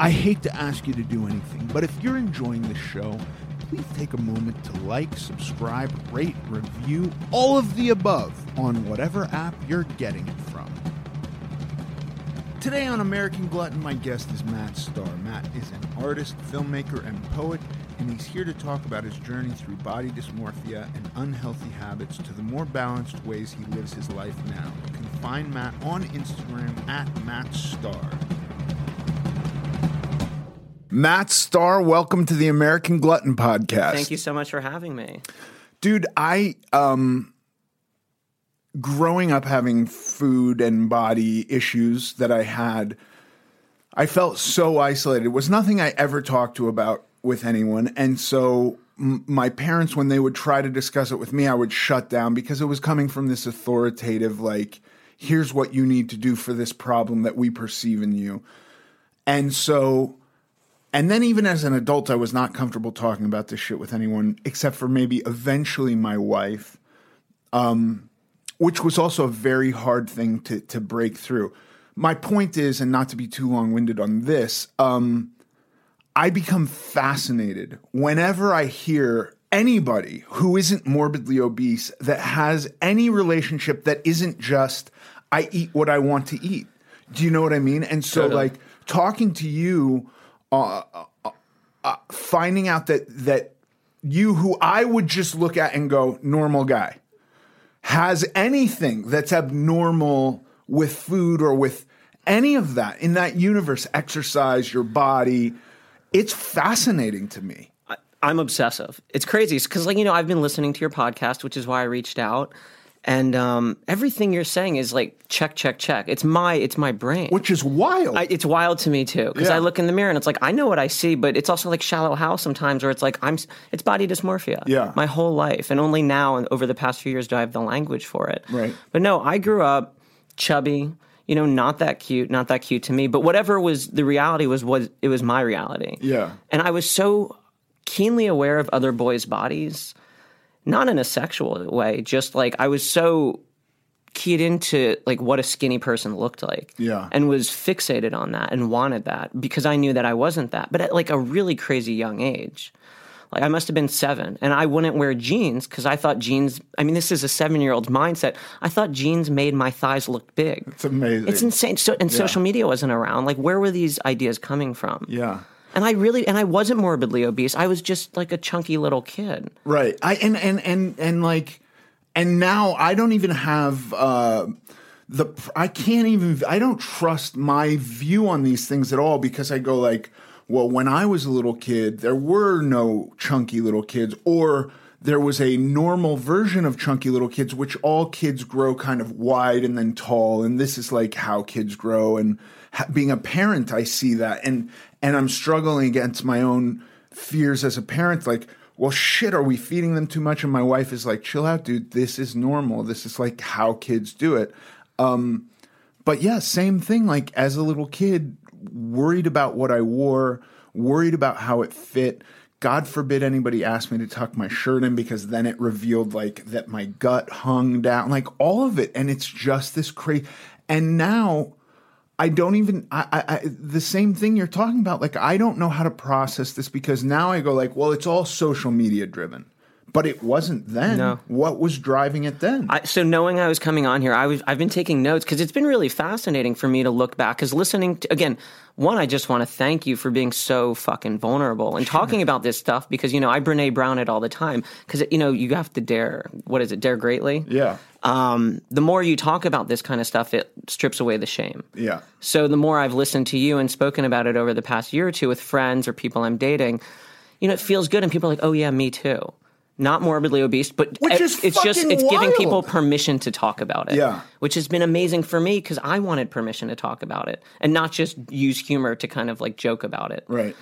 I hate to ask you to do anything, but if you're enjoying this show, please take a moment to like, subscribe, rate, review, all of the above on whatever app you're getting it from. Today on American Glutton, my guest is Matt Starr. Matt is an artist, filmmaker, and poet, and he's here to talk about his journey through body dysmorphia and unhealthy habits to the more balanced ways he lives his life now. You can find Matt on Instagram at Matt Starr. Matt Starr, welcome to the American Glutton podcast. Thank you so much for having me. Dude, I um growing up having food and body issues that I had, I felt so isolated. It was nothing I ever talked to about with anyone. And so m- my parents, when they would try to discuss it with me, I would shut down because it was coming from this authoritative, like, here's what you need to do for this problem that we perceive in you. And so, and then even as an adult, I was not comfortable talking about this shit with anyone except for maybe eventually my wife, um, which was also a very hard thing to to break through. My point is, and not to be too long winded on this, um, I become fascinated whenever I hear anybody who isn't morbidly obese that has any relationship that isn't just I eat what I want to eat. Do you know what I mean? And so, Totally. like talking to you, uh, uh, uh, finding out that that you, who I would just look at and go normal guy, has anything that's abnormal with food or with any of that in that universe, exercise, your body. It's fascinating to me. I, I'm obsessive. It's crazy because, like, you know, I've been listening to your podcast, which is why I reached out. And um, everything you're saying is like check, check, check. It's my, it's my brain. Which is wild. I, it's wild to me too because Yeah. I look in the mirror and it's like I know what I see, but it's also like Shallow Hal sometimes where it's like I'm. It's body dysmorphia. Yeah. my whole life, and only now and over the past few years do I have the language for it. Right. But no, I grew up chubby. You know, not that cute, not that cute to me. But whatever was the reality was was it was my reality. Yeah. and I was so keenly aware of other boys' bodies, not in a sexual way, just like I was so keyed into like what a skinny person looked like Yeah. and was fixated on that and wanted that because I knew that I wasn't that. But at like a really crazy young age, like I must have been seven, and I wouldn't wear jeans because I thought jeans. I mean, this is a seven-year-old's mindset. I thought jeans made my thighs look big. It's amazing. It's insane. So, and Yeah. social media wasn't around. Like, where were these ideas coming from? Yeah. And I really, and I wasn't morbidly obese. I was just like a chunky little kid. Right. I and and and and like and now I don't even have uh, the I can't even I don't trust my view on these things at all because I go like, well, when I was a little kid, there were no chunky little kids, or there was a normal version of chunky little kids, which all kids grow kind of wide and then tall, and this is like how kids grow. And being a parent, I see that, and and I'm struggling against my own fears as a parent, like well, shit, are we feeding them too much? And my wife is like, chill out, dude. This is normal. This is like how kids do it. Um, but yeah, same thing. Like as a little kid, worried about what I wore, worried about how it fit. God forbid anybody asked me to tuck my shirt in because then it revealed like that my gut hung down, like all of it. And it's just this crazy. And now I don't even I, I, I, the same thing you're talking about. Like I don't know how to process this because now I go like, well, it's all social media driven, but it wasn't then. No. What was driving it then? I, so knowing I was coming on here, I was I've been taking notes because it's been really fascinating for me to look back. Because listening to, again, one, I just want to thank you for being so fucking vulnerable and talking about this stuff because you know I Brene Brown it all the time because you know you have to dare. What is it? Dare greatly. yeah, Um, the more you talk about this kind of stuff, it strips away the shame. yeah, So the more I've listened to you and spoken about it over the past year or two with friends or people I'm dating, you know, it feels good, and people are like, "Oh yeah, me too." Not morbidly obese, but Which is it's just it's giving people permission to talk about it. Yeah. which has been amazing for me because I wanted permission to talk about it and not just use humor to kind of like joke about it. right.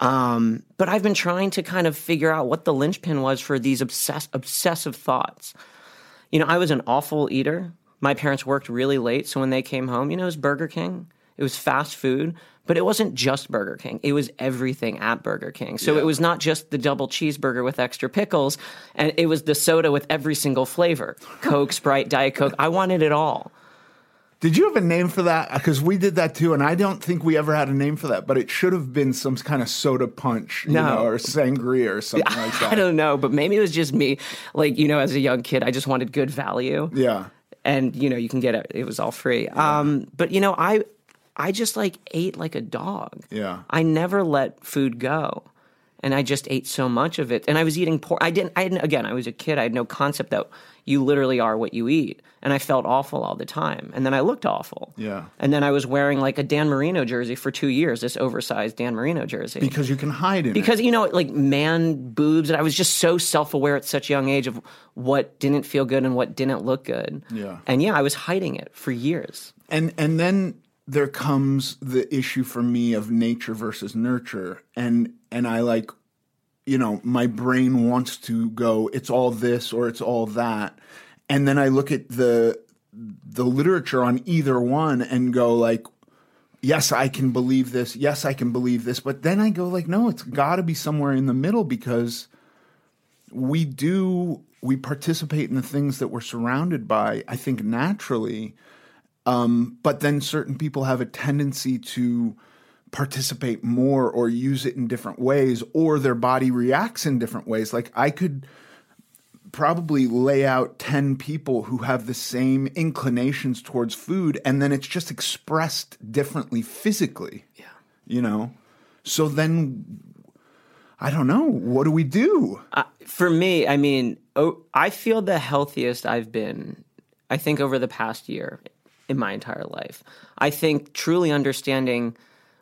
Um, but I've been trying to kind of figure out what the linchpin was for these obsess- obsessive thoughts. You know, I was an awful eater. My parents worked really late, so when they came home, you know, it was Burger King. It was fast food, but it wasn't just Burger King. It was everything at Burger King. So it was not just the double cheeseburger with extra pickles, and it was the soda with every single flavor Coke, Sprite, Diet Coke. I wanted it all. Did you have a name for that? Because we did that too, and I don't think we ever had a name for that. But it should have been some kind of soda punch, you No. know, or sangria or something like that. I don't know, but maybe it was just me. Like, you know, as a young kid, I just wanted good value. Yeah, and you know you can get it it was all free um but you know i i just like ate like a dog Yeah. i never let food go and i just ate so much of it and i was eating poor i didn't i didn't again i was a kid i had no concept that you literally are what you eat and i felt awful all the time and then i looked awful Yeah. and then i was wearing like a dan marino jersey for two years this oversized dan marino jersey because you can hide in because it. you know like man boobs and i was just so self-aware at such a young age of what didn't feel good and what didn't look good Yeah. and yeah i was hiding it for years and and then there comes the issue for me of nature versus nurture. And and i like you know my brain wants to go it's all this or it's all that. And then i look at the the literature on either one and go like yes i can believe this. Yes i can believe this. But then i go like no it's got to be somewhere in the middle because we do we participate in the things that we're surrounded by i think naturally um, but then certain people have a tendency to participate more or use it in different ways or their body reacts in different ways. Like i could probably lay out 10 people who have the same inclinations towards food and then it's just expressed differently physically yeah. you know? So then i don't know. What do we do? For me i mean oh, i feel the healthiest i've been i think over the past year in my entire life. I think truly understanding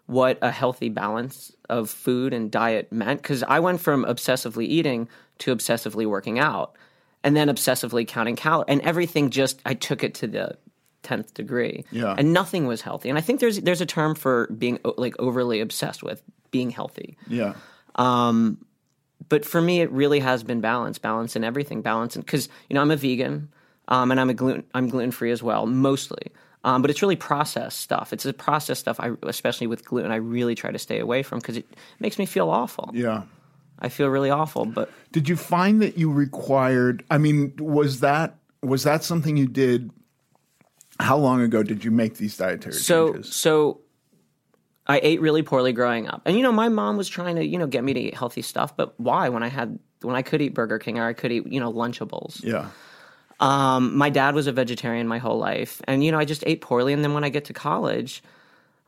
what a healthy balance of food and diet meant because i went from obsessively eating to obsessively working out and then obsessively counting calories and everything just i took it to the 10th degree. Yeah. and nothing was healthy. And i think there's there's a term for being like overly obsessed with being healthy. Yeah. Um but for me, it really has been balance, balance in everything, balance, and because you know I'm a vegan, um, and I'm a gluten, I'm gluten free as well, mostly. Um, but it's really processed stuff. It's the processed stuff, I, especially with gluten, I really try to stay away from because it makes me feel awful. yeah I feel really awful. But Did you find that you required? I mean, was that was that something you did? How long ago did you make these dietary so changes? so I ate really poorly growing up, and you know my mom was trying to you know get me to eat healthy stuff, but why when I had when I could eat Burger King or I could eat you know Lunchables. Yeah, Um, my dad was a vegetarian my whole life, and you know I just ate poorly. And then when I get to college,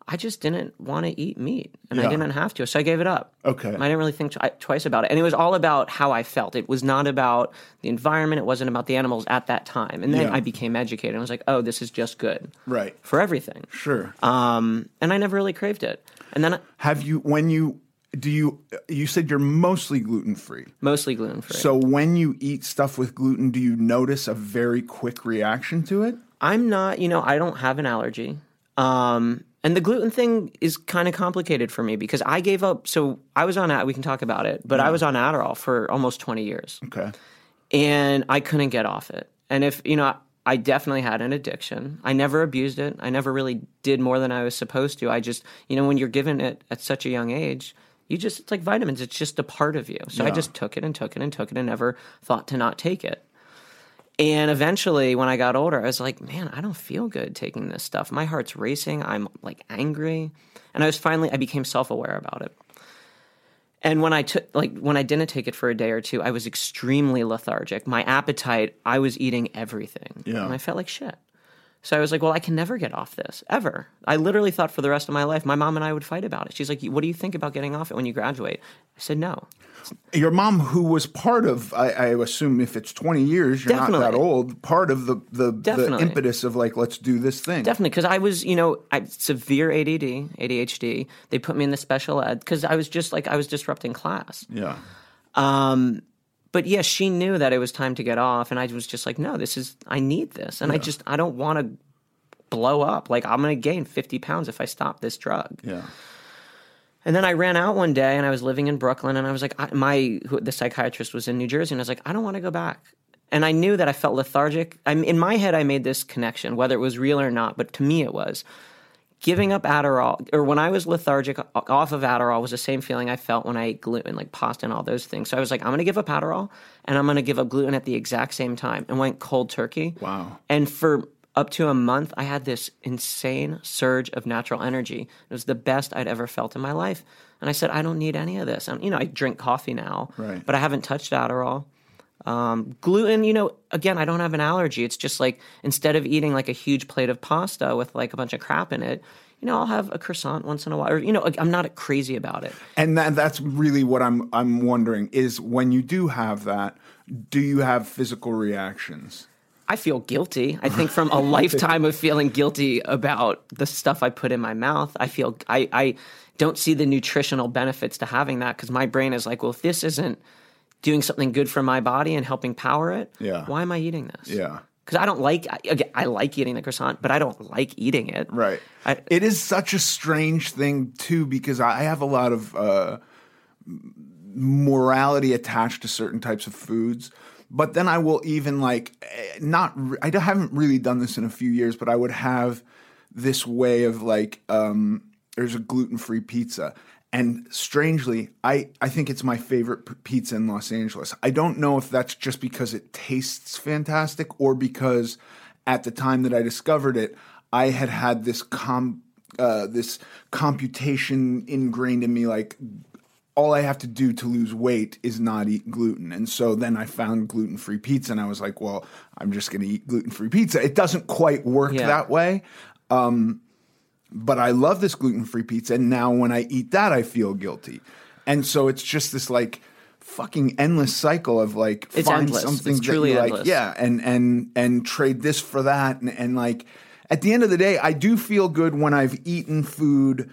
I just didn't want to eat meat and Yeah. I didn't have to. So I gave it up. Okay. I didn't really think twi- twice about it. And it was all about how I felt. It was not about the environment. It wasn't about the animals at that time. And then Yeah. I became educated. I was like, oh, this is just good. Right. For everything. Sure. Um, and I never really craved it. And then I- Have you when you do you you said you're mostly gluten free. mostly gluten free. So when you eat stuff with gluten, do you notice a very quick reaction to it? I'm not, you know, I don't have an allergy. Um, and the gluten thing is kind of complicated for me because I gave up. So I was on, we can talk about it, but I was on Adderall for almost 20 years Okay. and I couldn't get off it. And if, you know, I definitely had an addiction. I never abused it. I never really did more than I was supposed to. I just, you know, when you're given it at such a young age, you just, it's like vitamins, it's just a part of you. So I just took it and took it and took it and never thought to not take it. And eventually, when I got older, I was like, man, I don't feel good taking this stuff. My heart's racing. I'm like angry. And I was finally, I became self aware about it. And when I took, like, when I didn't take it for a day or two, I was extremely lethargic. My appetite, I was eating everything. Yeah. And I felt like shit. So I was like, well, I can never get off this, ever. I literally thought for the rest of my life, my mom and I would fight about it. She's like, what do you think about getting off it when you graduate? I said, no. Your mom, who was part of, I, I assume if it's 20 years, you're not that old, part of the, the, the impetus of like, let's do this thing. Definitely, because I was, you know, I severe ADD, ADHD. They put me in the special ed because I was just like I was disrupting class. Yeah. Um, but yeah, she knew that it was time to get off, and I was just like, no, this is I need this, and I just I don't want to blow up. Like I'm going to gain 50 pounds if I stop this drug. Yeah. And then I ran out one day, and I was living in Brooklyn, and I was like, I, my who, the psychiatrist was in New Jersey, and I was like, I don't want to go back. And I knew that I felt lethargic. I'm in my head. I made this connection, whether it was real or not, but to me, it was giving up Adderall, or when I was lethargic off of Adderall, was the same feeling I felt when I ate gluten, like pasta and all those things. So I was like, I'm going to give up Adderall, and I'm going to give up gluten at the exact same time, and went cold turkey. Wow. And for up to a month, I had this insane surge of natural energy. It was the best I'd ever felt in my life. And I said, I don't need any of this. And, you know, I drink coffee now, Right. but I haven't touched Adderall. Um, gluten, you know, again, I don't have an allergy. It's just like instead of eating like a huge plate of pasta with like a bunch of crap in it, you know, I'll have a croissant once in a while. Or, you know, I'm not crazy about it. And that, that's really what I'm I'm wondering is when you do have that, do you have physical reactions? I feel guilty. I think from a lifetime of feeling guilty about the stuff I put in my mouth, I feel I, I don't see the nutritional benefits to having that because my brain is like, well, if this isn't doing something good for my body and helping power it, Yeah. why am I eating this? Yeah. Because I don't like, I, again, I like eating the croissant, but I don't like eating it. Right. I, it is such a strange thing too because I have a lot of uh, morality attached to certain types of foods. But then I will even like eh, not. I haven't really done this in a few years, but I would have this way of like um, there's a gluten free pizza. And strangely, I, I think it's my favorite p- pizza in Los Angeles. I don't know if that's just because it tastes fantastic or because at the time that I discovered it, I had had this com uh, this computation ingrained in me like all I have to do to lose weight is not eat gluten. And so then I found gluten free pizza and I was like, well, I'm just going to eat gluten free pizza. It doesn't quite work Yeah. that way. Um, but I love this gluten free pizza. And now when I eat that, I feel guilty. And so it's just this like fucking endless cycle of like It's find endless. something It's that truly you like. endless. Yeah. And, and, and trade this for that. And, and like at the end of the day, I do feel good when I've eaten food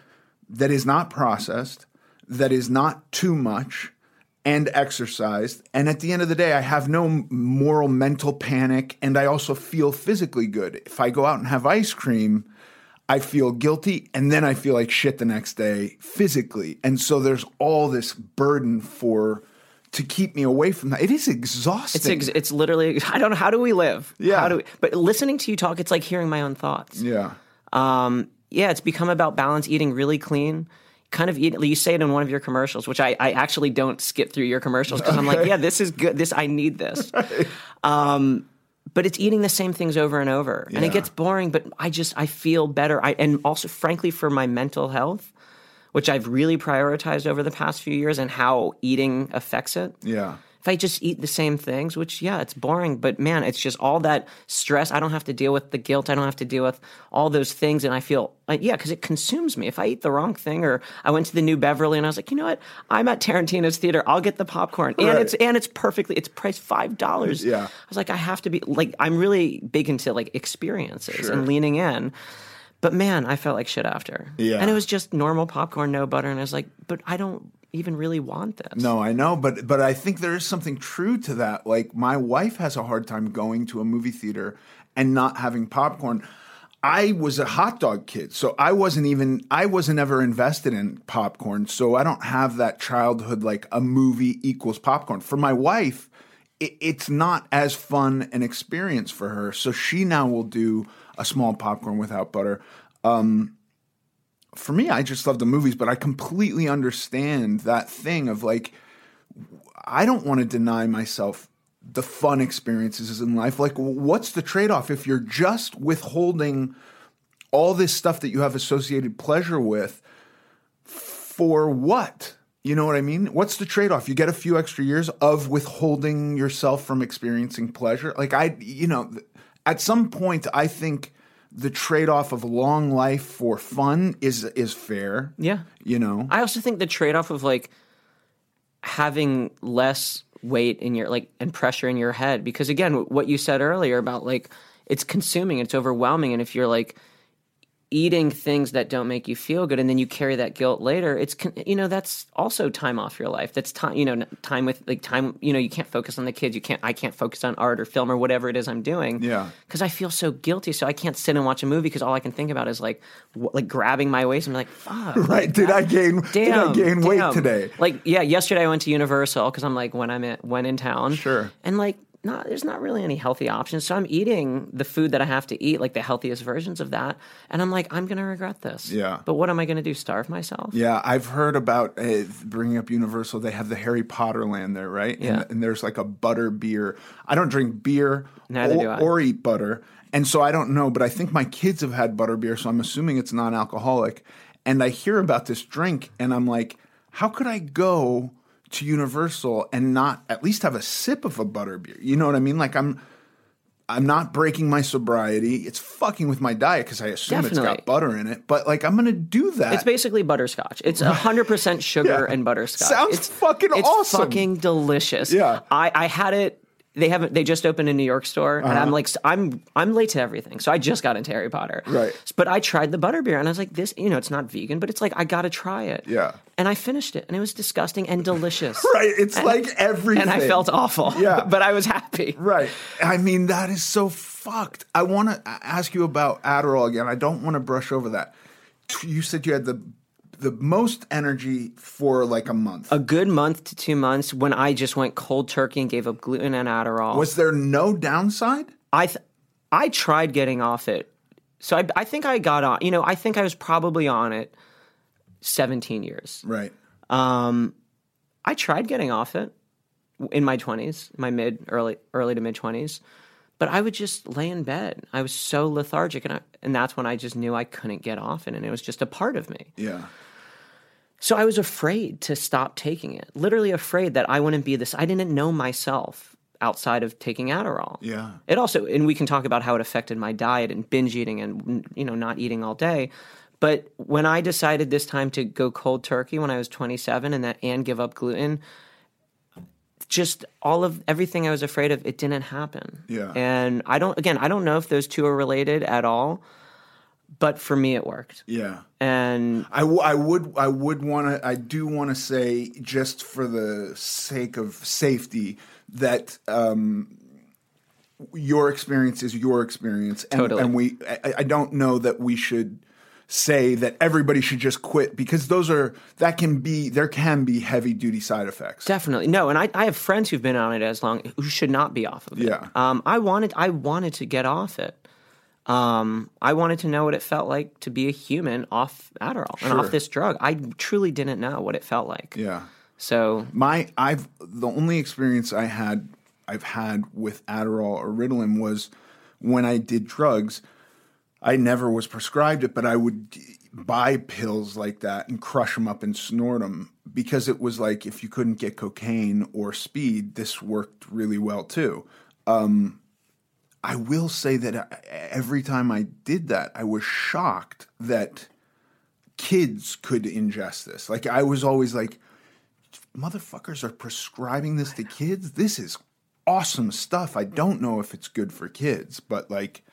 that is not processed, that is not too much, and exercised. And at the end of the day, I have no moral mental panic, and I also feel physically good. If I go out and have ice cream, I feel guilty, and then I feel like shit the next day physically. And so there's all this burden for to keep me away from that. It is exhausting. it's, ex- it's literally, I don't know, how do we live? Yeah. How do we, but listening to you talk, it's like hearing my own thoughts. yeah. Um, yeah, it's become about balance, eating really clean. Kind of eat. You say it in one of your commercials, which I, I actually don't skip through your commercials because I'm like, yeah, this is good. This I need this. Um, but it's eating the same things over and over, and it gets boring. But I just I feel better. I and also, frankly, for my mental health, which I've really prioritized over the past few years, and how eating affects it Yeah. If I just eat the same things, which yeah, it's boring, but man, it's just all that stress. I don't have to deal with the guilt. I don't have to deal with all those things, and I feel like, yeah, because it consumes me. If I eat the wrong thing, or I went to the New Beverly and I was like, you know what, I'm at Tarantino's theater. I'll get the popcorn, and Right. it's and it's perfectly. It's priced five dollars. Yeah. I was like, I have to be like, I'm really big into like experiences and leaning in. But man, I felt like shit after. Yeah. And it was just normal popcorn, no butter. And I was like, but I don't even really want this. No, I know, but but I think there is something true to that. Like my wife has a hard time going to a movie theater and not having popcorn. I was a hot dog kid, so I wasn't even I wasn't ever invested in popcorn, so I don't have that childhood like a movie equals popcorn. For my wife, it, it's not as fun an experience for her, so she now will do a small popcorn without butter um, for me, I just love the movies, but I completely understand that thing of like, I don't want to deny myself the fun experiences in life. Like, what's the trade off if you're just withholding all this stuff that you have associated pleasure with for what? You know what I mean? What's the trade off? You get a few extra years of withholding yourself from experiencing pleasure. Like, I, you know, at some point, I think the trade off of long life for fun is is fair. Yeah. You know? I also think the trade off of like having less weight in your like and pressure in your head because again what you said earlier about like it's consuming it's overwhelming and if you're like eating things that don't make you feel good and then you carry that guilt later it's you know that's also time off your life that's time you know time with like time you know you can't focus on the kids you can't i can't focus on art or film or whatever it is i'm doing Yeah. because i feel so guilty so i can't sit and watch a movie because all i can think about is like w- like grabbing my waist and be like fuck right. Did I gain did I damn, gain weight today? Like, yeah, yesterday I went to Universal because I'm like when I'm in, when in town. Sure. And like, not there's not really any healthy options, so I'm eating the food that I have to eat, like the healthiest versions of that. And I'm like, I'm gonna regret this. Yeah. But what am I gonna do? Starve myself? Yeah, I've heard about uh, bringing up Universal. They have the Harry Potter land there, right? Yeah. And, and there's like a butter beer. I don't drink beer Neither or, do I. or eat butter. And so I don't know, but I think my kids have had butter beer, so I'm assuming it's non alcoholic. And I hear about this drink, and I'm like, how could I go to Universal and not at least have a sip of a butter beer? You know what I mean? Like, I'm. I'm not breaking my sobriety. It's fucking with my diet because I assume it's got butter in it. But like, I'm gonna do that. It's basically butterscotch. It's hundred percent sugar Yeah. and butterscotch. Sounds it's fucking it's awesome. fucking delicious. Yeah. I, I had it. They haven't. They just opened a New York store, and Uh-huh. I'm like, I'm I'm late to everything. So I just got into Harry Potter. Right. But I tried the butterbeer, and I was like, this. You know, it's not vegan, but it's like I gotta try it. Yeah. And I finished it, and it was disgusting and delicious. Right. It's like everything. And I felt awful. Yeah. but I was happy. Right. I mean, that is so fucked. I want to ask you about Adderall again. I don't want to brush over that. You said you had the the most energy for like a month. A good month to two months when I just went cold turkey and gave up gluten and Adderall. Was there no downside? I th- I tried getting off it. So I, I think I got on. You know, I think I was probably on it 17 years. Right. Um, I tried getting off it in my 20s, my mid early early to mid 20s, but I would just lay in bed. I was so lethargic, and I, and that's when I just knew I couldn't get off it, and it was just a part of me. Yeah. So I was afraid to stop taking it. Literally afraid that I wouldn't be this. I didn't know myself outside of taking Adderall. Yeah. It also, and we can talk about how it affected my diet and binge eating and you know not eating all day. But when I decided this time to go cold turkey when I was 27 and that and give up gluten, just all of everything I was afraid of, it didn't happen. Yeah. And I don't, again, I don't know if those two are related at all, but for me, it worked. Yeah. And I, w- I would I would want to I do want to say just for the sake of safety that um, your experience is your experience and, Totally. and we I, I don't know that we should say that everybody should just quit because those are that can be there can be heavy duty side effects. Definitely no, and I, I have friends who've been on it as long who should not be off of it. Yeah. Um, I wanted I wanted to get off it. Um, I wanted to know what it felt like to be a human off Adderall and off this drug. I truly didn't know what it felt like. Yeah. So My I've the only experience I had I've had with Adderall or Ritalin was when I did drugs. I never was prescribed it, but I would buy pills like that and crush them up and snort them because it was like if you couldn't get cocaine or speed, this worked really well too. Um, I will say that every time I did that, I was shocked that kids could ingest this. Like I was always like, motherfuckers are prescribing this to kids. This is awesome stuff. I don't know if it's good for kids, but like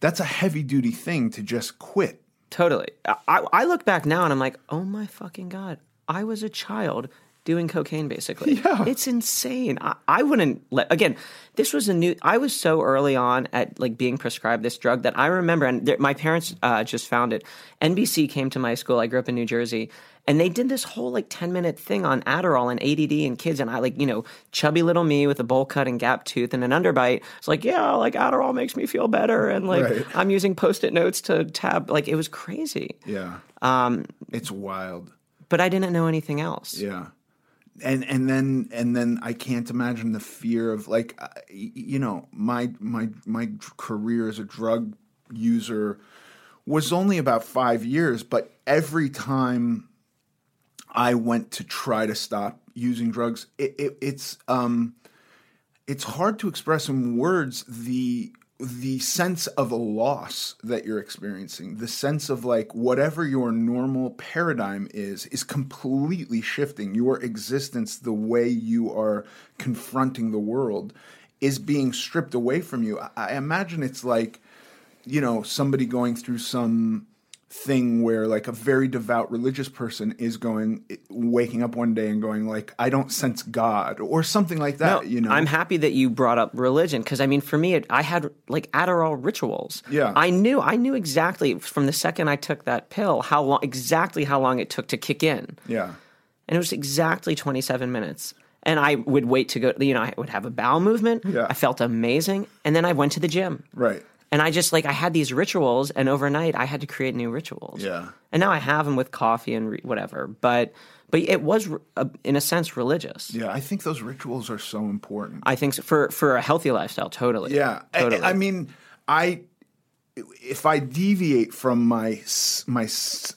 that's a heavy duty thing to just quit. Totally. I, I look back now and I'm like, oh my fucking god, I was a child doing cocaine basically. Yeah. It's insane. I, I wouldn't let again. This was a new. I was so early on at like being prescribed this drug that I remember, and there, my parents uh, just found it. NBC came to my school. I grew up in New Jersey. And they did this whole like 10 minute thing on Adderall and ADD and kids. And I like, you know, chubby little me with a bowl cut and gap tooth and an underbite. It's like, yeah, like Adderall makes me feel better. And like, Right. I'm using post it notes to tab. Like, it was crazy. Yeah. Um, It's wild. but I didn't know anything else. Yeah. And and then and then I can't imagine the fear of like uh, you know my my my career as a drug user was only about 5 years but every time I went to try to stop using drugs. It, it it's um it's hard to express in words the the sense of a loss that you're experiencing. The sense of like whatever your normal paradigm is is completely shifting. Your existence the way you are confronting the world is being stripped away from you. I, I imagine it's like you know somebody going through some thing where like a very devout religious person is going waking up one day and going like i don't sense god or something like that No, you know I'm happy that you brought up religion because I mean, for me, it, I had like Adderall rituals. Yeah. I knew, I knew exactly from the second I took that pill how long, exactly how long it took to kick in, yeah and it was exactly 27 minutes. And I would wait to go. You know, I would have a bowel movement. Yeah. I felt amazing, and then I went to the gym. right And I just like I had these rituals, and overnight I had to create new rituals. Yeah. And now I have them with coffee and re- whatever. But but it was uh, in a sense religious. Yeah, I think those rituals are so important. I think so, for for a healthy lifestyle, totally. yeah, I- totally. I, mean, I if I deviate from my my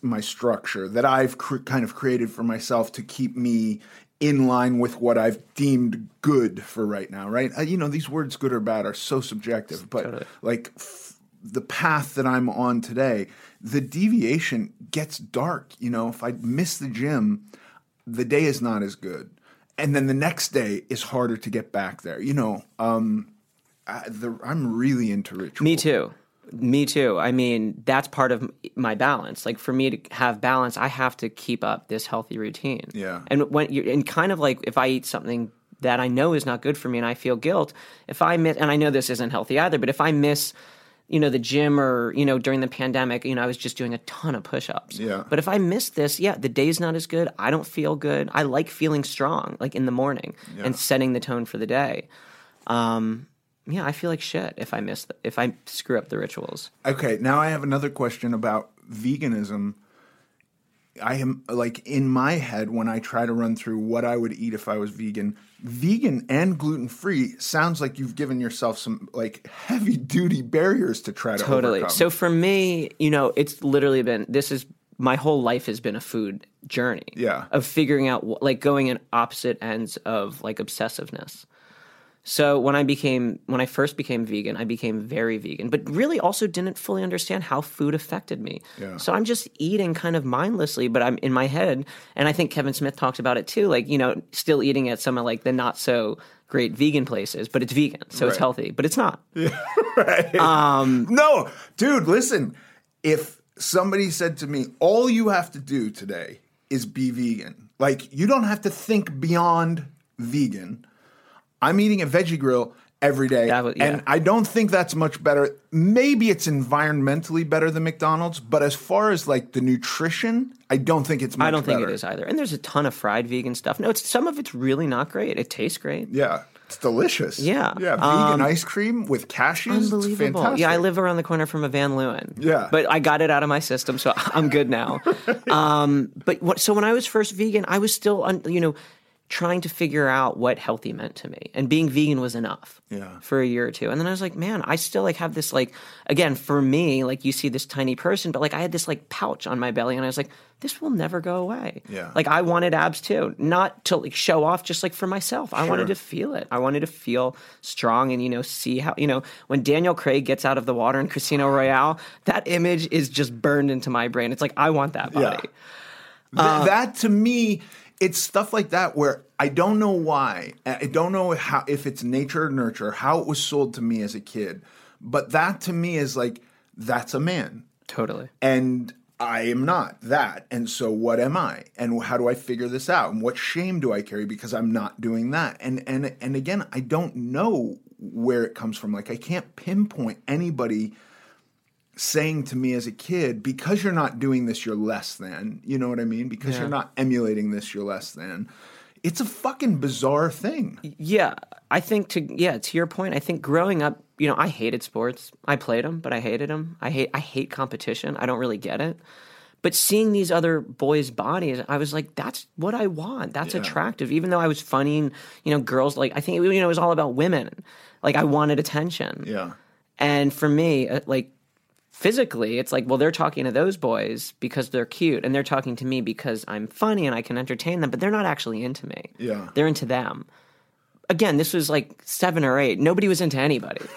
my structure that I've cr- kind of created for myself to keep me in line with what I've deemed good for right now, right? Uh, you know, these words "good" or "bad" are so subjective, but like f- the path that I'm on today, the deviation gets dark. You know, if I miss the gym, the day is not as good. And then the next day is harder to get back there. You know, um, I, the, I'm really into ritual. Me too. Me too. I mean, that's part of my balance. Like for me to have balance, I have to keep up this healthy routine. Yeah. And when you and kind of like if I eat something that I know is not good for me and I feel guilt, if I miss and I know this isn't healthy either, but if I miss you know the gym or you know during the pandemic you know i was just doing a ton of push-ups Yeah. but if i miss this yeah the day's not as good i don't feel good i like feeling strong like in the morning and setting the tone for the day um yeah i feel like shit if i miss the, if i screw up the rituals Okay, now I have another question about veganism. I am like in my head when I try to run through what I would eat if I was vegan. Vegan and gluten free sounds like you've given yourself some like heavy duty barriers to try to totally overcome. so for me you know it's literally been this is my whole life has been a food journey Yeah. of figuring out like going in opposite ends of like obsessiveness so when i became when i first became vegan i became very vegan but really also didn't fully understand how food affected me Yeah. so i'm just eating kind of mindlessly but i'm in my head and i think kevin smith talks about it too like you know still eating at some of like the not so great vegan places but it's vegan so it's healthy but it's not right. Um No, dude, listen. If somebody said to me, all you have to do today is be vegan, like you don't have to think beyond vegan. I'm eating a veggie grill every day. Was- yeah. And I don't think that's much better. Maybe it's environmentally better than McDonald's, but as far as like the nutrition, I don't think it's much I don't think it is either. And there's a ton of fried vegan stuff. No, it's some of it's really not great. It tastes great. Yeah. It's delicious. Yeah. Yeah. Vegan Um, ice cream with cashews. Unbelievable. Yeah, I live around the corner from a Van Leeuwen. Yeah. But I got it out of my system, so I'm good now. um, but what, so when I was first vegan, I was still, un, you know, trying to figure out what healthy meant to me. And being vegan was enough Yeah. for a year or two. And then I was like, man, I still like have this like again, for me, like you see this tiny person, but like I had this like pouch on my belly and I was like, this will never go away. Yeah. Like I wanted abs too. Not to like show off, just like for myself. I wanted to feel it. I wanted to feel strong and, you know, see how you know, when Daniel Craig gets out of the water in Casino Royale, that image is just burned into my brain. It's like I want that Yeah. body. Th- that to me, it's stuff like that where I don't know why. I don't know how if it's nature or nurture, how it was sold to me as a kid. But that to me is like that's a man. Totally. And I am not that. And so what am I? And how do I figure this out? And what shame do I carry because I'm not doing that? And and and again, I don't know where it comes from. Like I can't pinpoint anybody saying to me as a kid, because you're not doing this, you're less than. You know what I mean? Because you're not emulating this, you're less than. It's a fucking bizarre thing. Yeah, I think to yeah to your point, I think growing up, you know, I hated sports. I played them, but I hated them. I hate I hate competition. I don't really get it. But seeing these other boys' bodies, I was like, that's what I want. That's attractive. Even though I was funny, and, you know, girls like I think you know it was all about women. Like I wanted attention. Yeah. And for me, uh, like physically, it's like, well, they're talking to those boys because they're cute, and they're talking to me because I'm funny and I can entertain them, but they're not actually into me. Yeah. They're into them. Again, this was like seven or eight. Nobody was into anybody.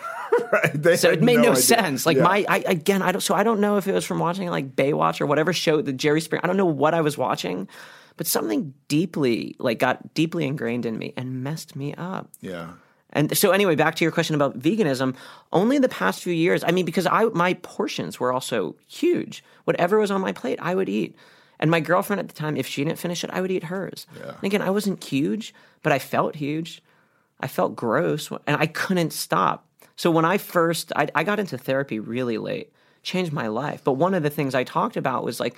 Right. So it made no, idea. sense. Like Yeah. my, I again, I don't. So I don't know if it was from watching like Baywatch or whatever show, the Jerry Springer. I don't know what I was watching, but something deeply, like, got deeply ingrained in me and messed me up. Yeah. And so anyway, back to your question about veganism, only the past few years, I mean, because I my portions were also huge. Whatever was on my plate, I would eat. And my girlfriend at the time, if she didn't finish it, I would eat hers. And again, I wasn't huge, but I felt huge. I felt gross and I couldn't stop. So when I first I, I got into therapy really late, changed my life. But one of the things I talked about was like,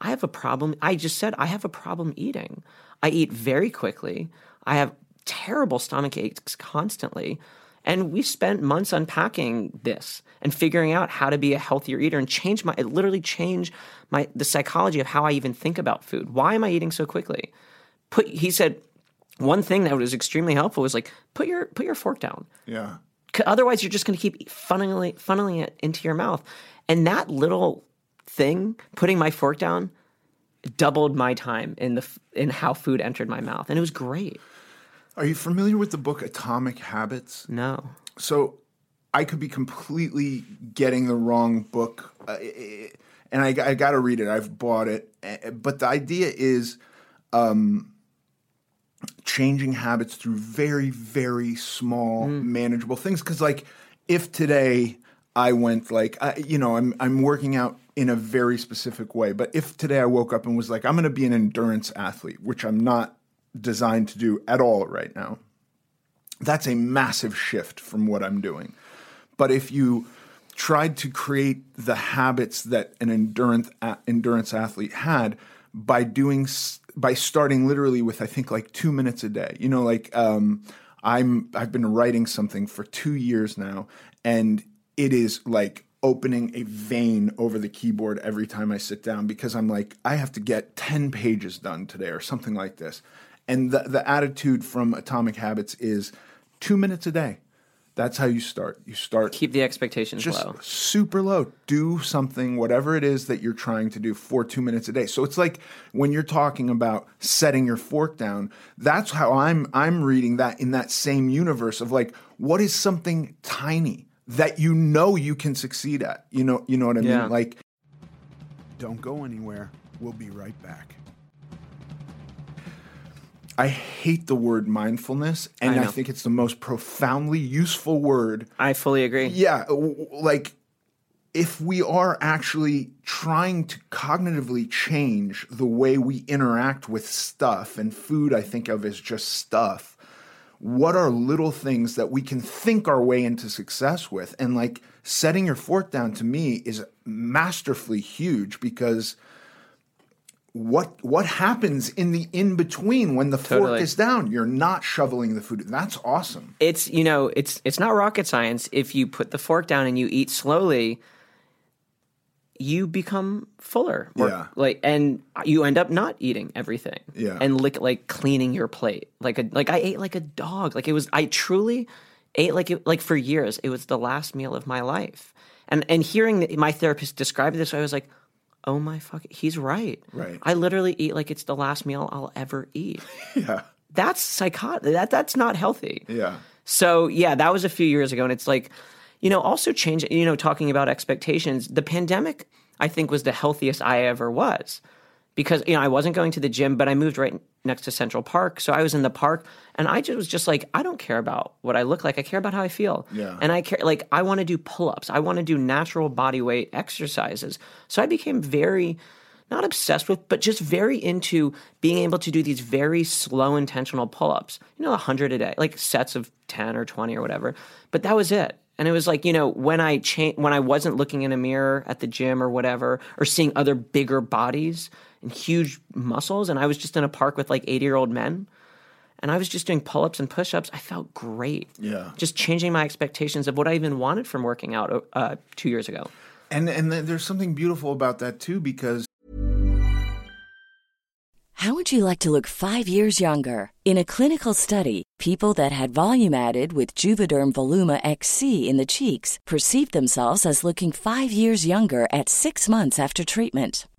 I have a problem. I just said I have a problem eating. I eat very quickly. I have terrible stomach aches constantly. And we spent months unpacking this and figuring out how to be a healthier eater and change my it literally changed my the psychology of how I even think about food. Why am I eating so quickly? Put he said one thing that was extremely helpful was like put your put your fork down. Yeah. Otherwise, you're just going to keep funneling, funneling it into your mouth. And that little thing, putting my fork down, doubled my time in the in how food entered my mouth, and it was great. Are you familiar with the book Atomic Habits? No, So I could be completely getting the wrong book, uh, and I, I got to read it. I've bought it, Uh, but the idea is um, changing habits through very, very small, manageable things. Because, like, if today I went like, I, you know, I'm I'm working out in a very specific way, but if today I woke up and was like, I'm going to be an endurance athlete, which I'm not designed to do at all right now that's a massive shift from what I'm doing. But if you tried to create the habits that an endurance endurance athlete had by doing by starting literally with I think like two minutes a day, you know, like um, I'm I've been writing something for two years now, and it is like opening a vein over the keyboard every time I sit down because I'm like I have to get ten pages done today or something like this. And the, the attitude from Atomic Habits is two minutes a day. That's how you start. You start keep the expectations just low. super low. Do something, whatever it is that you're trying to do for two minutes a day. So it's like when you're talking about setting your fork down, that's how I'm I'm reading that in that same universe of like, what is something tiny that you know you can succeed at? You know, you know what I Yeah. mean? Like don't go anywhere. We'll be right back. I hate the word mindfulness, and I I, think it's the most profoundly useful word I fully agree. yeah, like if we are actually trying to cognitively change the way we interact with stuff, and food I think of as just stuff, what are little things that we can think our way into success with? And like setting your fork down to me is masterfully huge because what what happens in the in between when the fork is down? You're not shoveling the food. That's awesome. It's you know it's it's not rocket science. If you put the fork down and you eat slowly, you become fuller. Or, Yeah. Like, and you end up not eating everything. Yeah. And lick, like cleaning your plate. Like a, like I ate like a dog. Like it was, I truly ate like it, like for years. It was the last meal of my life. And, and hearing my therapist describe this, I was like, oh my fuck, he's right. Right. I literally eat like it's the last meal I'll ever eat. Yeah. That's psychotic. That, that's not healthy. Yeah. So yeah, that was a few years ago, and it's like, you know, also change. You know, talking about expectations, the pandemic, I think, was the healthiest I ever was, because you know I wasn't going to the gym, but I moved right next to Central Park, so I was in the park, and I just was just like, I don't care about what I look like, I care about how I feel, Yeah. and I care like I want to do pull ups, I want to do natural body weight exercises, so I became very not obsessed with, but just very into being able to do these very slow, intentional pull ups. You know, 100 a day, like sets of 10 or 20 or whatever. But that was it. And it was like, you know, when I cha- when I wasn't looking in a mirror at the gym or whatever, or seeing other bigger bodies and huge muscles, and I was just in a park with like 80 year old men, and I was just doing pull ups and push ups, I felt great. Yeah. Just changing my expectations of what I even wanted from working out uh, two years ago. And and there's something beautiful about that too because How would you like to look five years younger? In a clinical study, people that had volume added with Juvederm Voluma XC in the cheeks perceived themselves as looking five years younger at six months after treatment.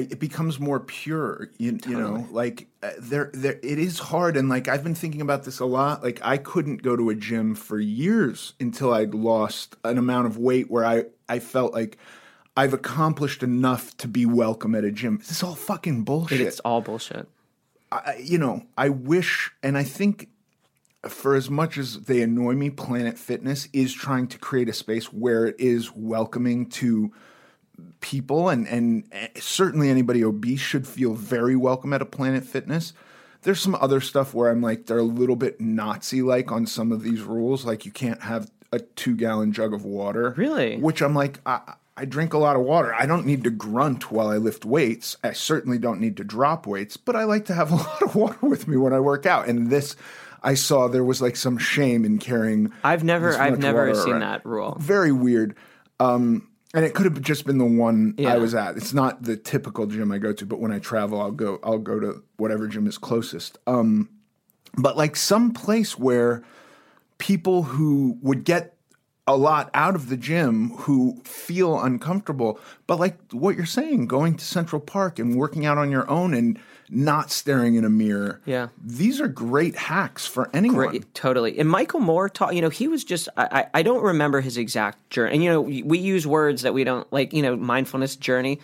it becomes more pure you, you know like uh, there there it is hard and like i've been thinking about this a lot like i couldn't go to a gym for years until i'd lost an amount of weight where i i felt like i've accomplished enough to be welcome at a gym. This is all fucking bullshit. It's all bullshit. I, you know, I wish, and I think for as much as they annoy me, Planet Fitness is trying to create a space where it is welcoming to people, and and eh, certainly anybody obese should feel very welcome at a Planet Fitness. There's some other stuff where I'm like they're a little bit Nazi like on some of these rules, like you can't have a two gallon jug of water. Really? Which I'm like, I, I drink a lot of water. I don't need to grunt while I lift weights. I certainly don't need to drop weights, but I like to have a lot of water with me when I work out. And this, I saw there was like some shame in carrying. I've never, I've never seen around. that rule. Very weird. Um, and it could have just been the one Yeah. I was at. It's not the typical gym I go to, but when I travel, I'll go. I'll go to whatever gym is closest. Um, but like some place where people who would get a lot out of the gym who feel uncomfortable but like what you're saying going to central park and working out on your own and not staring in a mirror Yeah. these are great hacks for anyone Great, totally. And Michael Moore taught, you know, he was just, I, I don't remember his exact journey. And, you know, we use words that we don't like, you know, mindfulness journey.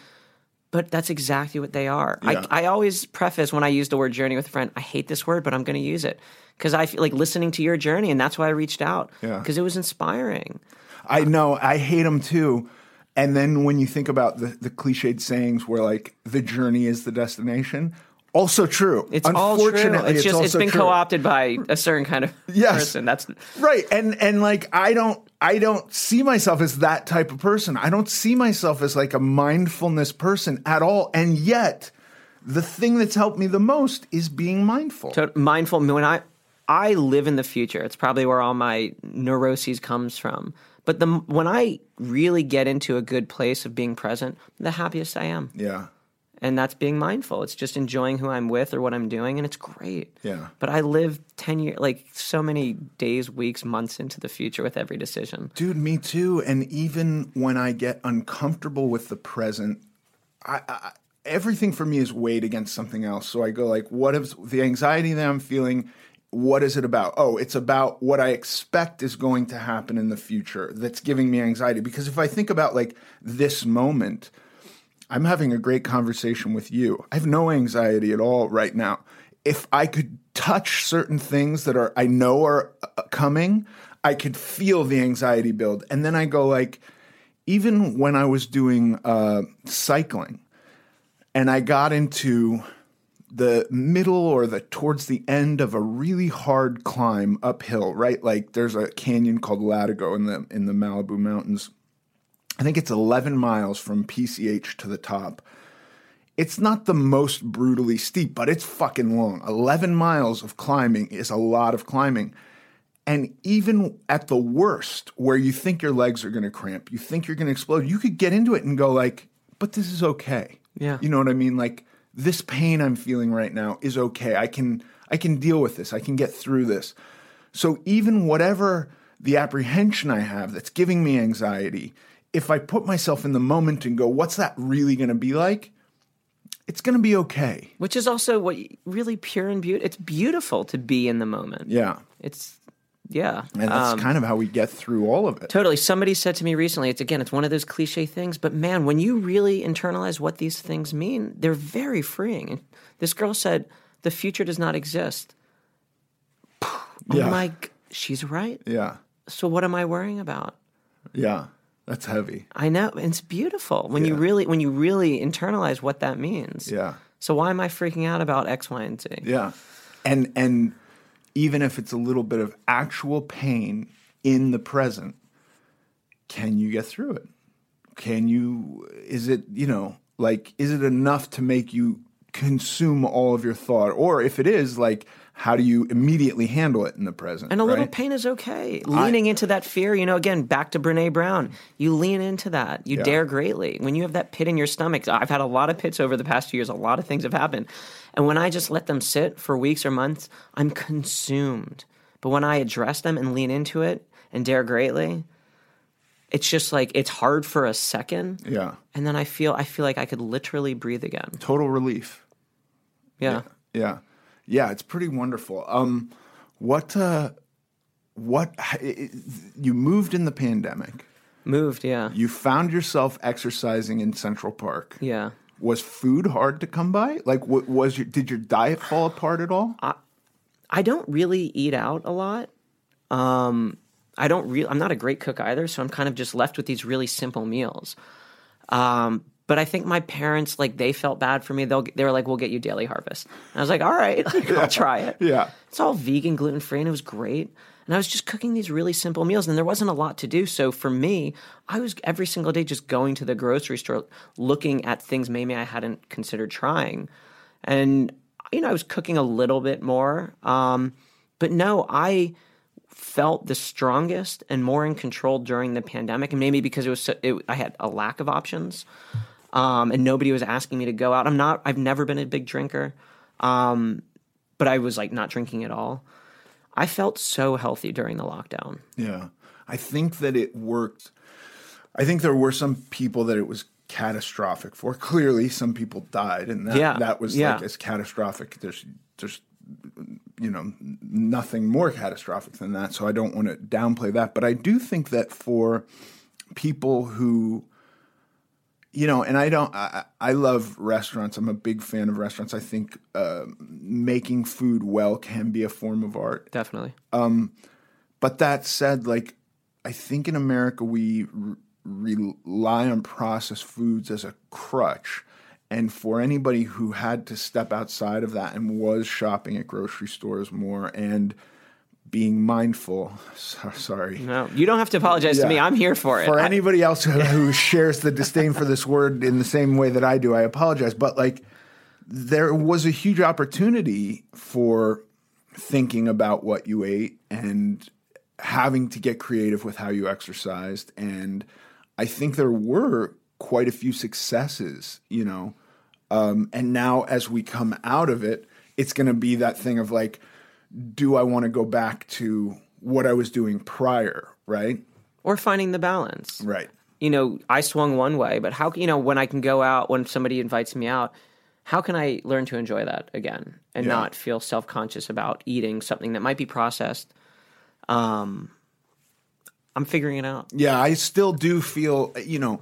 but that's exactly what they are. Yeah. I, I always preface when I use the word journey with a friend, I hate this word, but I'm going to use it because I feel like listening to your journey, and that's why I reached out Yeah. because it was inspiring. I know I hate them too. And then when you think about the, the cliched sayings where like the journey is the destination, also true. It's all true. Unfortunately, It's, just it's been true. co-opted by a certain kind of Yes. person. That's Right. And and like I don't I don't see myself as that type of person. I don't see myself as like a mindfulness person at all. And yet the thing that's helped me the most is being mindful. to- mindful. When I I live in the future, it's probably where all my neuroses comes from. But the when I really get into a good place of being present, the happiest I am. yeah. And that's being mindful. It's just enjoying who I'm with or what I'm doing, and it's great. Yeah. But I live ten years, like so many days, weeks, months into the future with every decision. Dude, me too. And even when I get uncomfortable with the present, I, I, everything for me is weighed against something else. So I go like, what is the anxiety that I'm feeling? What is it about? Oh, it's about what I expect is going to happen in the future that's giving me anxiety. Because if I think about like this moment, I'm having a great conversation with you. I have no anxiety at all right now. If I could touch certain things that are I know are uh, coming, I could feel the anxiety build. And then I go like even when I was doing uh, cycling and I got into the middle or the towards the end of a really hard climb uphill, right? Like there's a canyon called Latigo in the in the Malibu mountains. I think it's 11 miles from PCH to the top. It's not the most brutally steep, but it's fucking long. 11 miles of climbing is a lot of climbing. And even at the worst, where you think your legs are going to cramp, you think you're going to explode, you could get into it and go like, "But this is okay." Yeah. You know what I mean? Like this pain I'm feeling right now is okay. I can I can deal with this. I can get through this. So even whatever the apprehension I have that's giving me anxiety, if I put myself in the moment and go, "What's that really going to be like?" It's going to be okay. Which is also what really pure and beautiful. It's beautiful to be in the moment. Yeah. It's yeah. And that's Um, kind of how we get through all of it. Totally. Somebody said to me recently, it's again, it's one of those cliche things, but man, when you really internalize what these things mean, they're very freeing. And this girl said, the future does not exist. Yeah. I'm like, she's right. Yeah. So what am I worrying about? Yeah. That's heavy. I know. It's beautiful when you really when you really internalize what that means. Yeah. So why am I freaking out about X, Y, and Z? Yeah. And and even if it's a little bit of actual pain in the present, can you get through it? Can you is it, you know, like is it enough to make you consume all of your thought or if it is like how do you immediately handle it in the present? And a little right? pain is okay. Leaning into that fear, you know, again, back to Brene Brown, you lean into that. You Yeah. dare greatly. When you have that pit in your stomach, I've had a lot of pits over the past few years, a lot of things have happened. And when I just let them sit for weeks or months, I'm consumed. But when I address them and lean into it and dare greatly, it's just like it's hard for a second. Yeah. And then I feel I feel like I could literally breathe again. Total relief. Yeah. Yeah. Yeah, it's pretty wonderful. Um what uh what you moved in the pandemic. Moved, yeah. You found yourself exercising in Central Park. Yeah. Was food hard to come by? Like, what was your? Did your diet fall apart at all? I don't really eat out a lot. Um, I don't really. I'm not a great cook either, so I'm kind of just left with these really simple meals. Um, but I think my parents, like, they felt bad for me. They'll, they were like, "We'll get you Daily Harvest." And I was like, "All right, like, I'll try it." Yeah. It's all vegan, gluten free, and it was great. And I was just cooking these really simple meals, and there wasn't a lot to do. So for me, I was every single day just going to the grocery store, looking at things maybe I hadn't considered trying. And, you know, I was cooking a little bit more. Um, but no, I felt the strongest and more in control during the pandemic. And maybe because it was, so, it, I had a lack of options. Um, and nobody was asking me to go out. I'm not, I've never been a big drinker. Um, but I was like not drinking at all. I felt so healthy during the lockdown. Yeah. I think that it worked. I think there were some people that it was catastrophic for. Clearly, some people died, and that, Yeah, that was yeah. like as catastrophic. There's there's you know nothing more catastrophic than that. So I don't want to downplay that, but I do think that for people who you know, and I don't. I, I love restaurants. I'm a big fan of restaurants. I think uh, making food well can be a form of art. Definitely. Um, But that said, like I think in America we r- rely on processed foods as a crutch. And for anybody who had to step outside of that and was shopping at grocery stores more and being mindful, so, sorry, No, you don't have to apologize to me. I'm here for it. for I- anybody else who, who shares the disdain for this word in the same way that I do, I apologize. But like, there was a huge opportunity for thinking about what you ate and having to get creative with how you exercised. And I think there were quite a few successes, you know. Um, and now, as we come out of it, it's going to be that thing of like, do I want to go back to what I was doing prior, right? or finding the balance. Right. you know, I swung one way, but how, you know, when I can go out, when somebody invites me out, how can I learn to enjoy that again and Yeah. not feel self conscious about eating something that might be processed? Um, I'm figuring it out. Yeah, I still do feel, you know,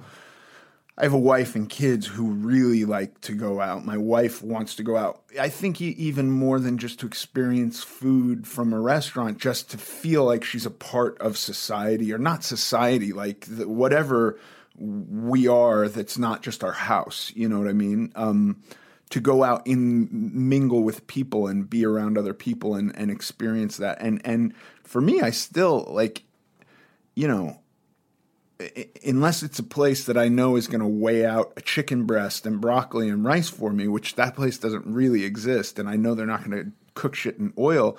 I have a wife and kids who really like to go out. My wife wants to go out. I think even more than just to experience food from a restaurant, just to feel like she's a part of society or not society, like the, whatever we are that's not just our house. You know what I mean? Um, to go out and mingle with people and be around other people and, and experience that. And and for me, I still like, you know, unless it's a place that I know is going to weigh out a chicken breast and broccoli and rice for me, which that place doesn't really exist, and I know they're not going to cook shit in oil,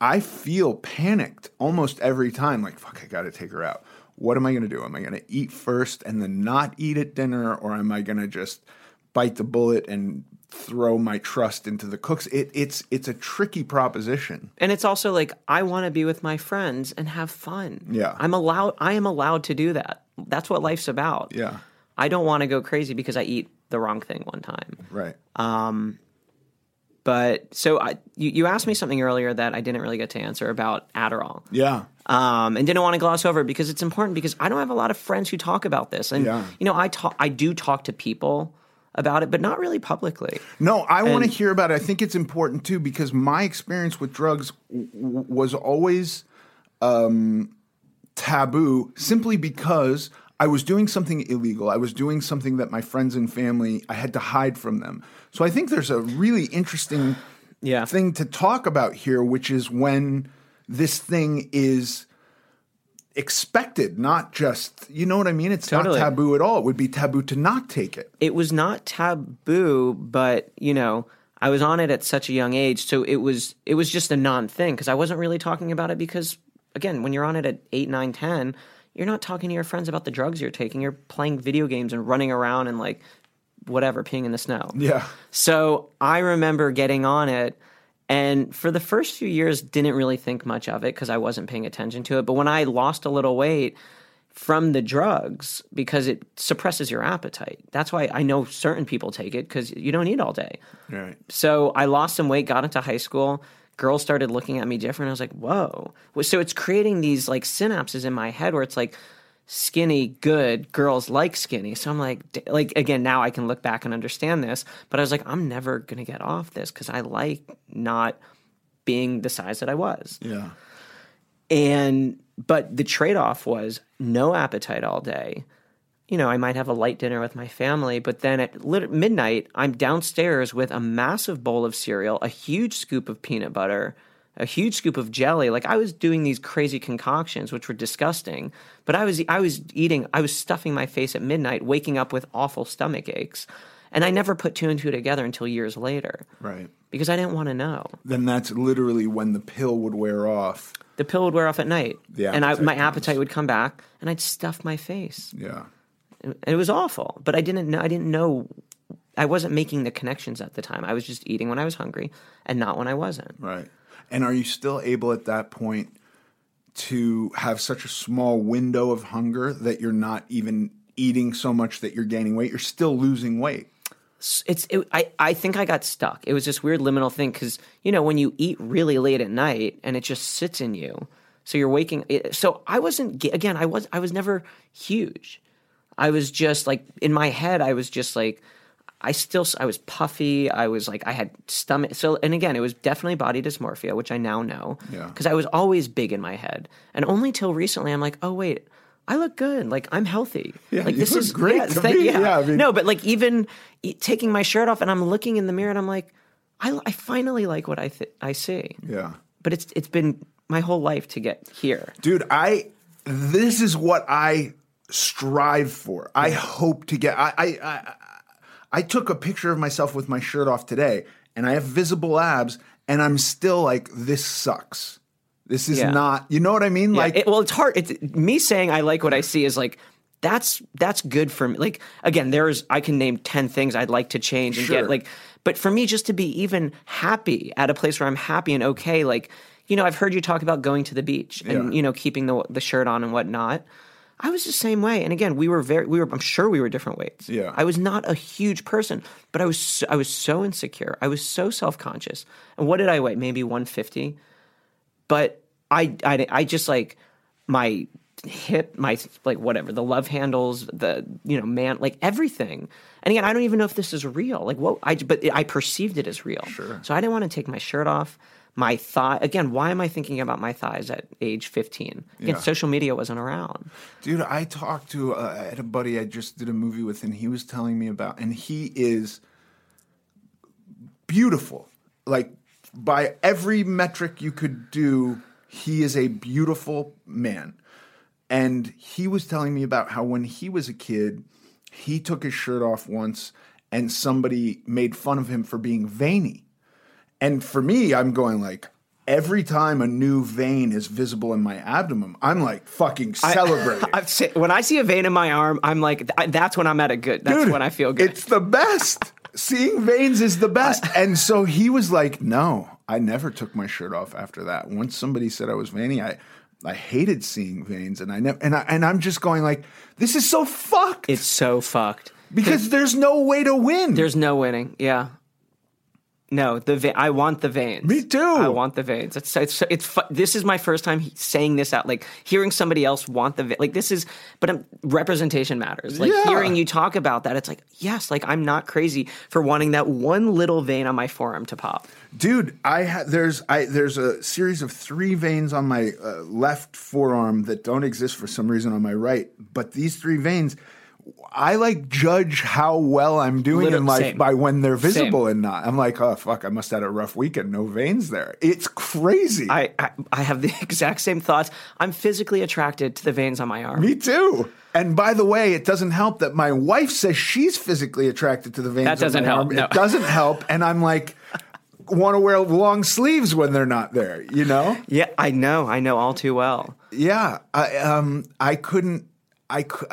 I feel panicked almost every time. Like, fuck, I got to take her out. What am I going to do? Am I going to eat first and then not eat at dinner, or am I going to just bite the bullet and throw my trust into the cooks? It, it's it's a tricky proposition. And it's also like I want to be with my friends and have fun. Yeah. I'm allowed I am allowed to do that. That's what life's about. Yeah, I don't want to go crazy because I eat the wrong thing one time. right. Um but so I, you, you asked me something earlier that I didn't really get to answer about Adderall. yeah, um, and didn't want to gloss over it because it's important because I don't have a lot of friends who talk about this, and Yeah. you know I talk I do talk to people about it, but not really publicly. No, I want to hear about it. I think it's important too because my experience with drugs w- was always um, taboo simply because I was doing something illegal. I was doing something that my friends and family I had to hide from them. So I think there's a really interesting Yeah. thing to talk about here, which is when this thing is expected, not just you know what I mean. It's Totally. not taboo at all. It would be taboo to not take it. It was not taboo, but you know I was on it at such a young age, so it was it was just a non thing because I wasn't really talking about it because again, when you're on it at eight, nine, ten, you're not talking to your friends about the drugs you're taking. You're playing video games and running around and like whatever, peeing in the snow. Yeah. So I remember getting on it and for the first few years didn't really think much of it because I wasn't paying attention to it. But when I lost a little weight from the drugs because it suppresses your appetite. That's why I know certain people take it because you don't eat all day. Right. So I lost some weight, got into high school. Girls started looking at me different. I was like, whoa. So it's creating these like synapses in my head where it's like skinny, good, girls like skinny. So I'm like, like again, now I can look back and understand this. But I was like, I'm never gonna get off this because I like not being the size that I was. Yeah. And but the trade off was no appetite all day. You know, I might have a light dinner with my family, but then at lit- midnight, I'm downstairs with a massive bowl of cereal, a huge scoop of peanut butter, a huge scoop of jelly. Like I was doing these crazy concoctions, which were disgusting. But I was I was eating, I was stuffing my face at midnight, waking up with awful stomach aches, and I never put two and two together until years later Right. because I didn't want to know. then that's literally when the pill would wear off. The pill would wear off at night, The and I, my comes. appetite would come back, and I'd stuff my face. Yeah. And it was awful, but I didn't know. I didn't know. I wasn't making the connections at the time. I was just eating when I was hungry, and not when I wasn't. Right. And are you still able at that point to have such a small window of hunger that you're not even eating so much that you're gaining weight? You're still losing weight. It's. It, I. I think I got stuck. It was this weird liminal thing because you know when you eat really late at night and it just sits in you, so you're waking. So I wasn't. Again, I was. I was never huge. I was just like in my head. I was just like. I still I was puffy. I was like I had stomach. So and again, it was definitely body dysmorphia, which I now know. Yeah. Because I was always big in my head, and only till recently I'm like, oh wait, I look good. Like I'm healthy. Yeah, like this is great Yeah, yeah. Yeah, I mean- no, but like even e- taking my shirt off and I'm looking in the mirror and I'm like, I, I finally like what I th- I see. Yeah. But it's it's been my whole life to get here. Dude, I this is what I strive for. I hope to get I I I, I took a picture of myself with my shirt off today and I have visible abs and I'm still like this sucks. This is Yeah. not, you know what I mean? Yeah, like it, well, it's hard. It's me saying I like what I see is like that's that's good for me. Like again, there's I can name ten things I'd like to change and Sure. get like, but for me just to be even happy at a place where I'm happy and okay, like you know, I've heard you talk about going to the beach and Yeah. you know keeping the the shirt on and whatnot. I was the same way, and again, we were very we were. I'm sure we were different weights. Yeah. I was not a huge person, but I was so, I was so insecure. I was so self conscious. And what did I weigh? Maybe 150 but I, I, I just like my hip, my like whatever, the love handles, the you know man, like everything. And again, I don't even know if this is real. Like what I, but I perceived it as real. Sure. So I didn't want to take my shirt off. My thigh again. Why am I thinking about my thighs at age fifteen? Again, Yeah. social media wasn't around. Dude, I talked to uh, I had a buddy I just did a movie with, and he was telling me about, and he is beautiful. Like by every metric you could do, he is a beautiful man. And he was telling me about how when he was a kid, he took his shirt off once, and somebody made fun of him for being veiny. And for me, I'm going like. Every time a new vein is visible in my abdomen, I'm like fucking celebrating. I've se- when I see a vein in my arm, I'm like, th- that's when I'm at a good. That's Dude, when I feel good. It's the best. Seeing veins is the best. and so he was like, "No, I never took my shirt off after that. Once somebody said I was veiny, I I hated seeing veins, and I never and I and I'm just going like, this is so fucked It's so fucked. because there's no way to win. There's no winning. Yeah. No, the ve- I want the veins. Me too. I want the veins. It's it's it's. Fu- this is my first time saying this out. Like hearing somebody else want the ve- like this is. But um, representation matters. Like Yeah. hearing you talk about that, it's like yes, like I'm not crazy for wanting that one little vein on my forearm to pop. Dude, I ha- there's I there's a series of three veins on my uh, left forearm that don't exist for some reason on my right, but these three veins I like judge how well I'm doing Liter- in life same. by when they're visible Same. and not. I'm like, oh fuck, I must have had a rough weekend. No veins there. It's crazy. I, I I have the exact same thoughts. I'm physically attracted to the veins on my arm. Me too. And by the way, it doesn't help that my wife says she's physically attracted to the veins. That doesn't my help, no. It doesn't help, and I'm like, want to wear long sleeves when they're not there. You know? Yeah, I know. I know all too well. Yeah. I um I couldn't. I cou-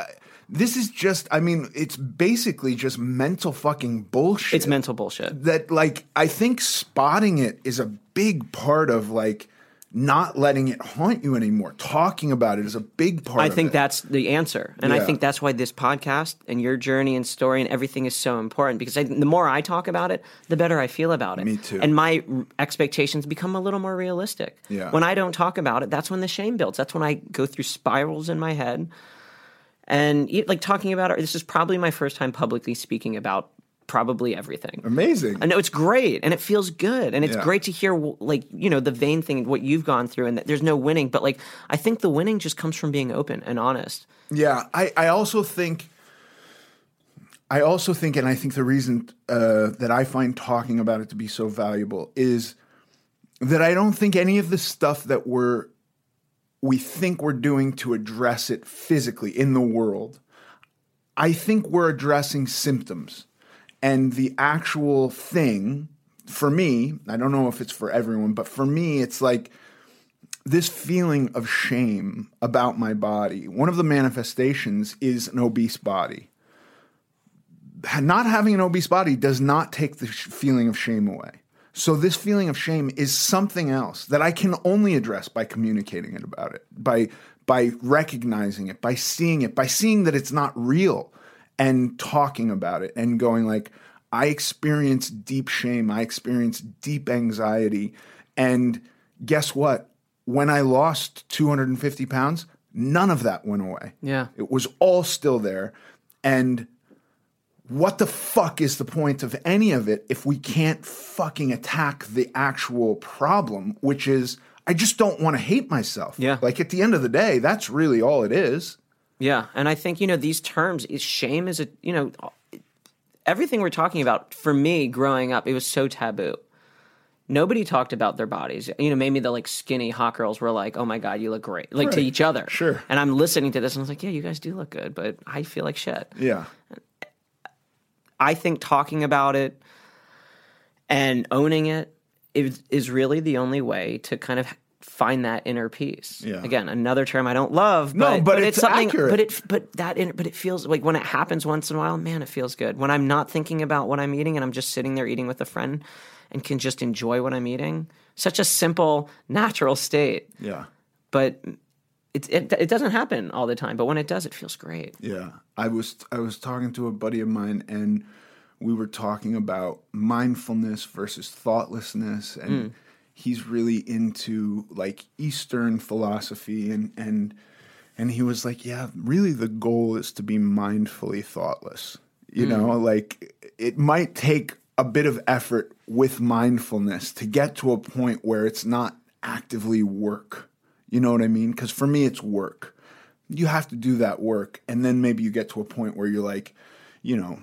This is just. I mean, it's basically just mental fucking bullshit. It's mental bullshit. that like I think spotting it is a big part of like not letting it haunt you anymore. Talking about it is a big part. I think it. that's the answer. And I think that's why this podcast and your journey and story and everything is so important because I, the more I talk about it, the better I feel about it. Me too. And my r- expectations become a little more realistic. Yeah. When I don't talk about it, that's when the shame builds. That's when I go through spirals in my head. And like talking about it, this is probably my first time publicly speaking about probably everything. amazing. I know it's great and it feels good and it's Yeah. great to hear like you know the vain thing what you've gone through and that there's no winning but like I think the winning just comes from being open and honest. Yeah, I, I also think, I also think, and I think the reason uh, that I find talking about it to be so valuable is that I don't think any of the stuff that we're we think we're doing to address it physically in the world, I think we're addressing symptoms, and the actual thing for me, I don't know if it's for everyone, but for me, it's like this feeling of shame about my body, one of the manifestations is an obese body. Not having an obese body does not take the feeling of shame away. So, this feeling of shame is something else that I can only address by communicating it about it, by, by recognizing it, by seeing it, by seeing that it's not real and talking about it and going like, I experience deep shame, I experience deep anxiety. And guess what? when I lost 250 pounds, none of that went away. Yeah. It was all still there. And what the fuck is the point of any of it if we can't fucking attack the actual problem, which is I just don't want to hate myself. Yeah. Like at the end of the day, that's really all it is. Yeah, and I think you know these terms. Shame is a you know everything we're talking about. For me, growing up, it was so taboo. Nobody talked about their bodies. You know, maybe the like skinny hot girls were like, "Oh my god, you look great," like to each other. Sure. And I'm listening to this, and I was like, "Yeah, you guys do look good," but I feel like shit. Yeah. I think talking about it and owning it is, is really the only way to kind of find that inner peace. Yeah. Again, another term I don't love, No, but, but it's something. accurate. But it, but that, inner, but it feels like when it happens once in a while, man, it feels good. When I'm not thinking about what I'm eating and I'm just sitting there eating with a friend and can just enjoy what I'm eating. Such a simple, natural state, Yeah. but it, it it doesn't happen all the time. But when it does, it feels great. Yeah, I was I was talking to a buddy of mine, and we were talking about mindfulness versus thoughtlessness, and hmm. he's really into like Eastern philosophy, and and and he was like, yeah, really, the goal is to be mindfully thoughtless. You hmm. know, like it might take a bit of effort with mindfulness to get to a point where it's not actively work. You know what I mean? Because for me, it's work you have to do that work and then maybe you get to a point where you're like you know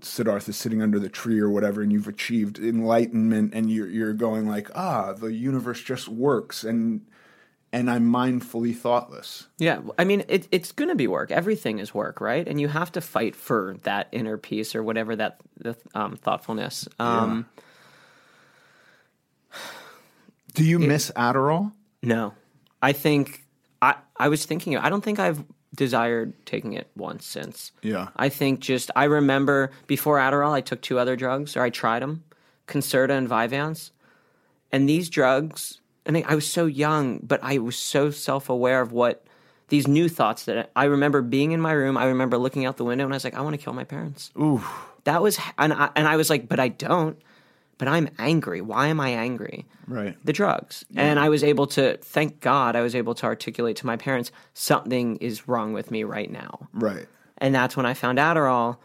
siddhartha sitting under the tree or whatever and you've achieved enlightenment and you're, you're going like ah the universe just works and and i'm mindfully thoughtless Yeah, I mean, it, it's going to be work. Everything is work, right? And you have to fight for that inner peace or whatever that the um, thoughtfulness. Um, do you miss adderall No, I think I I was thinking. I don't think I've desired taking it once since. Yeah. I think just I remember before Adderall, I took two other drugs or I tried them, Concerta and Vyvanse, and these drugs. And I, I was so young, but I was so self aware of what these new thoughts that I remember being in my room. I remember looking out the window and I was like, I want to kill my parents. Ooh. That was, and I, and I was like, but I don't. But I'm angry. Why am I angry? Right. The drugs. And I was able to, thank God, I was able to articulate to my parents something is wrong with me right now. right And that's when I found Adderall.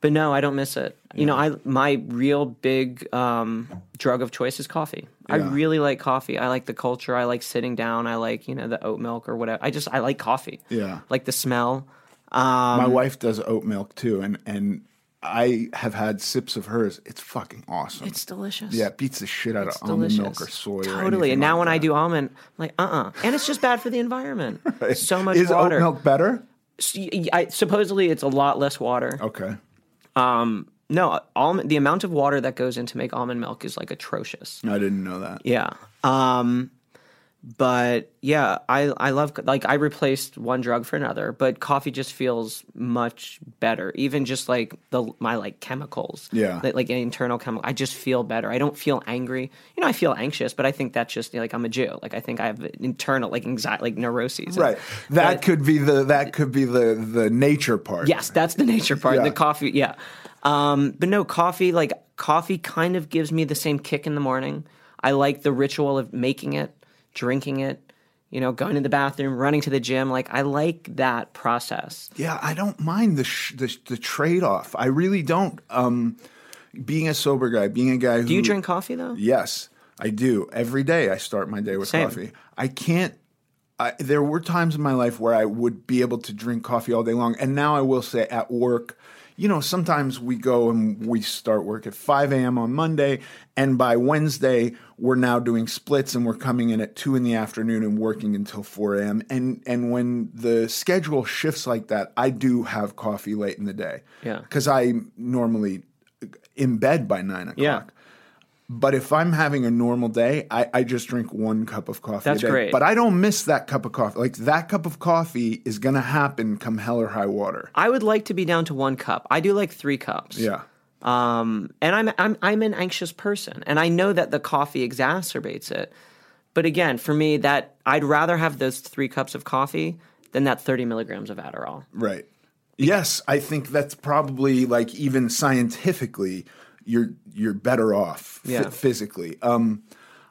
But no, I don't miss it. You know, I my real big um, drug of choice is coffee. Yeah. I really like coffee. I like the culture. I like sitting down. I like you know the oat milk or whatever. I just I like coffee. Yeah. like the smell. Um, my wife does oat milk too and and i have had sips of hers it's fucking awesome It's delicious. yeah it beats the shit out It's of almond milk or soy Totally. anything And now like when I do almond, I'm like, uh uh And it's just bad for the environment. So much is water. oat milk better I, supposedly it's a lot less water. okay Um, no, almond, the amount of water that goes in to make almond milk is like atrocious. i didn't know that Yeah. Um, but yeah, I I love like I replaced one drug for another, but coffee just feels much better. Even just like the my like chemicals, Yeah. like, like internal chemical. I just feel better. I don't feel angry. You know, I feel anxious, but I think that's just like I'm a Jew. Like I think I have internal like anxiety, like neuroses. Right. That But- could be the that could be the the nature part. Yes, that's the nature part. Yeah. The coffee, yeah. Um, but no, coffee, like coffee kind of gives me the same kick in the morning. I like the ritual of making it, drinking it, you know, going to the bathroom, running to the gym. Like I like that process. Yeah, I don't mind the sh- the, the trade off. I really don't. Um, being a sober guy, being a guy who Do you drink coffee though? Yes, I do. Every day I start my day with Same. coffee. I can't. I, there were times in my life where I would be able to drink coffee all day long, and now I will say at work. You know, sometimes we go and we start work at 5 a.m. on Monday, and by Wednesday we're now doing splits, and we're coming in at two in the afternoon and working until 4 a.m. And and when the schedule shifts like that, I do have coffee late in the day. Yeah. because I normally in bed by nine o'clock. Yeah. But if I'm having a normal day, I, I just drink one cup of coffee. That's a day. great. But I don't miss that cup of coffee. Like that cup of coffee is gonna happen come hell or high water. I would like to be down to one cup. I do like three cups. Yeah. Um, and I'm I'm I'm an anxious person, and I know that the coffee exacerbates it. But again, for me, that I'd rather have those three cups of coffee than that 30 milligrams of Adderall. Right. Yes, I think that's probably like even scientifically, you're you're better off Yeah. physically. Um,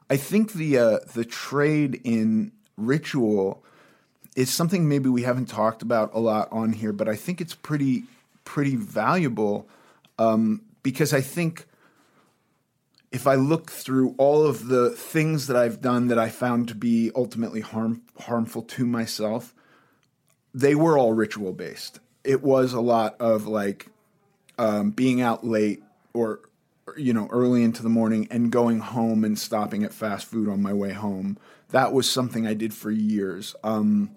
I think the uh, the trade in ritual is something maybe we haven't talked about a lot on here, but I think it's pretty pretty valuable um, because I think if I look through all of the things that I've done that I found to be ultimately harm, harmful to myself, they were all ritual based. It was a lot of like um, being out late or you know early into the morning and going home and stopping at fast food on my way home. That was something I did for years. Um,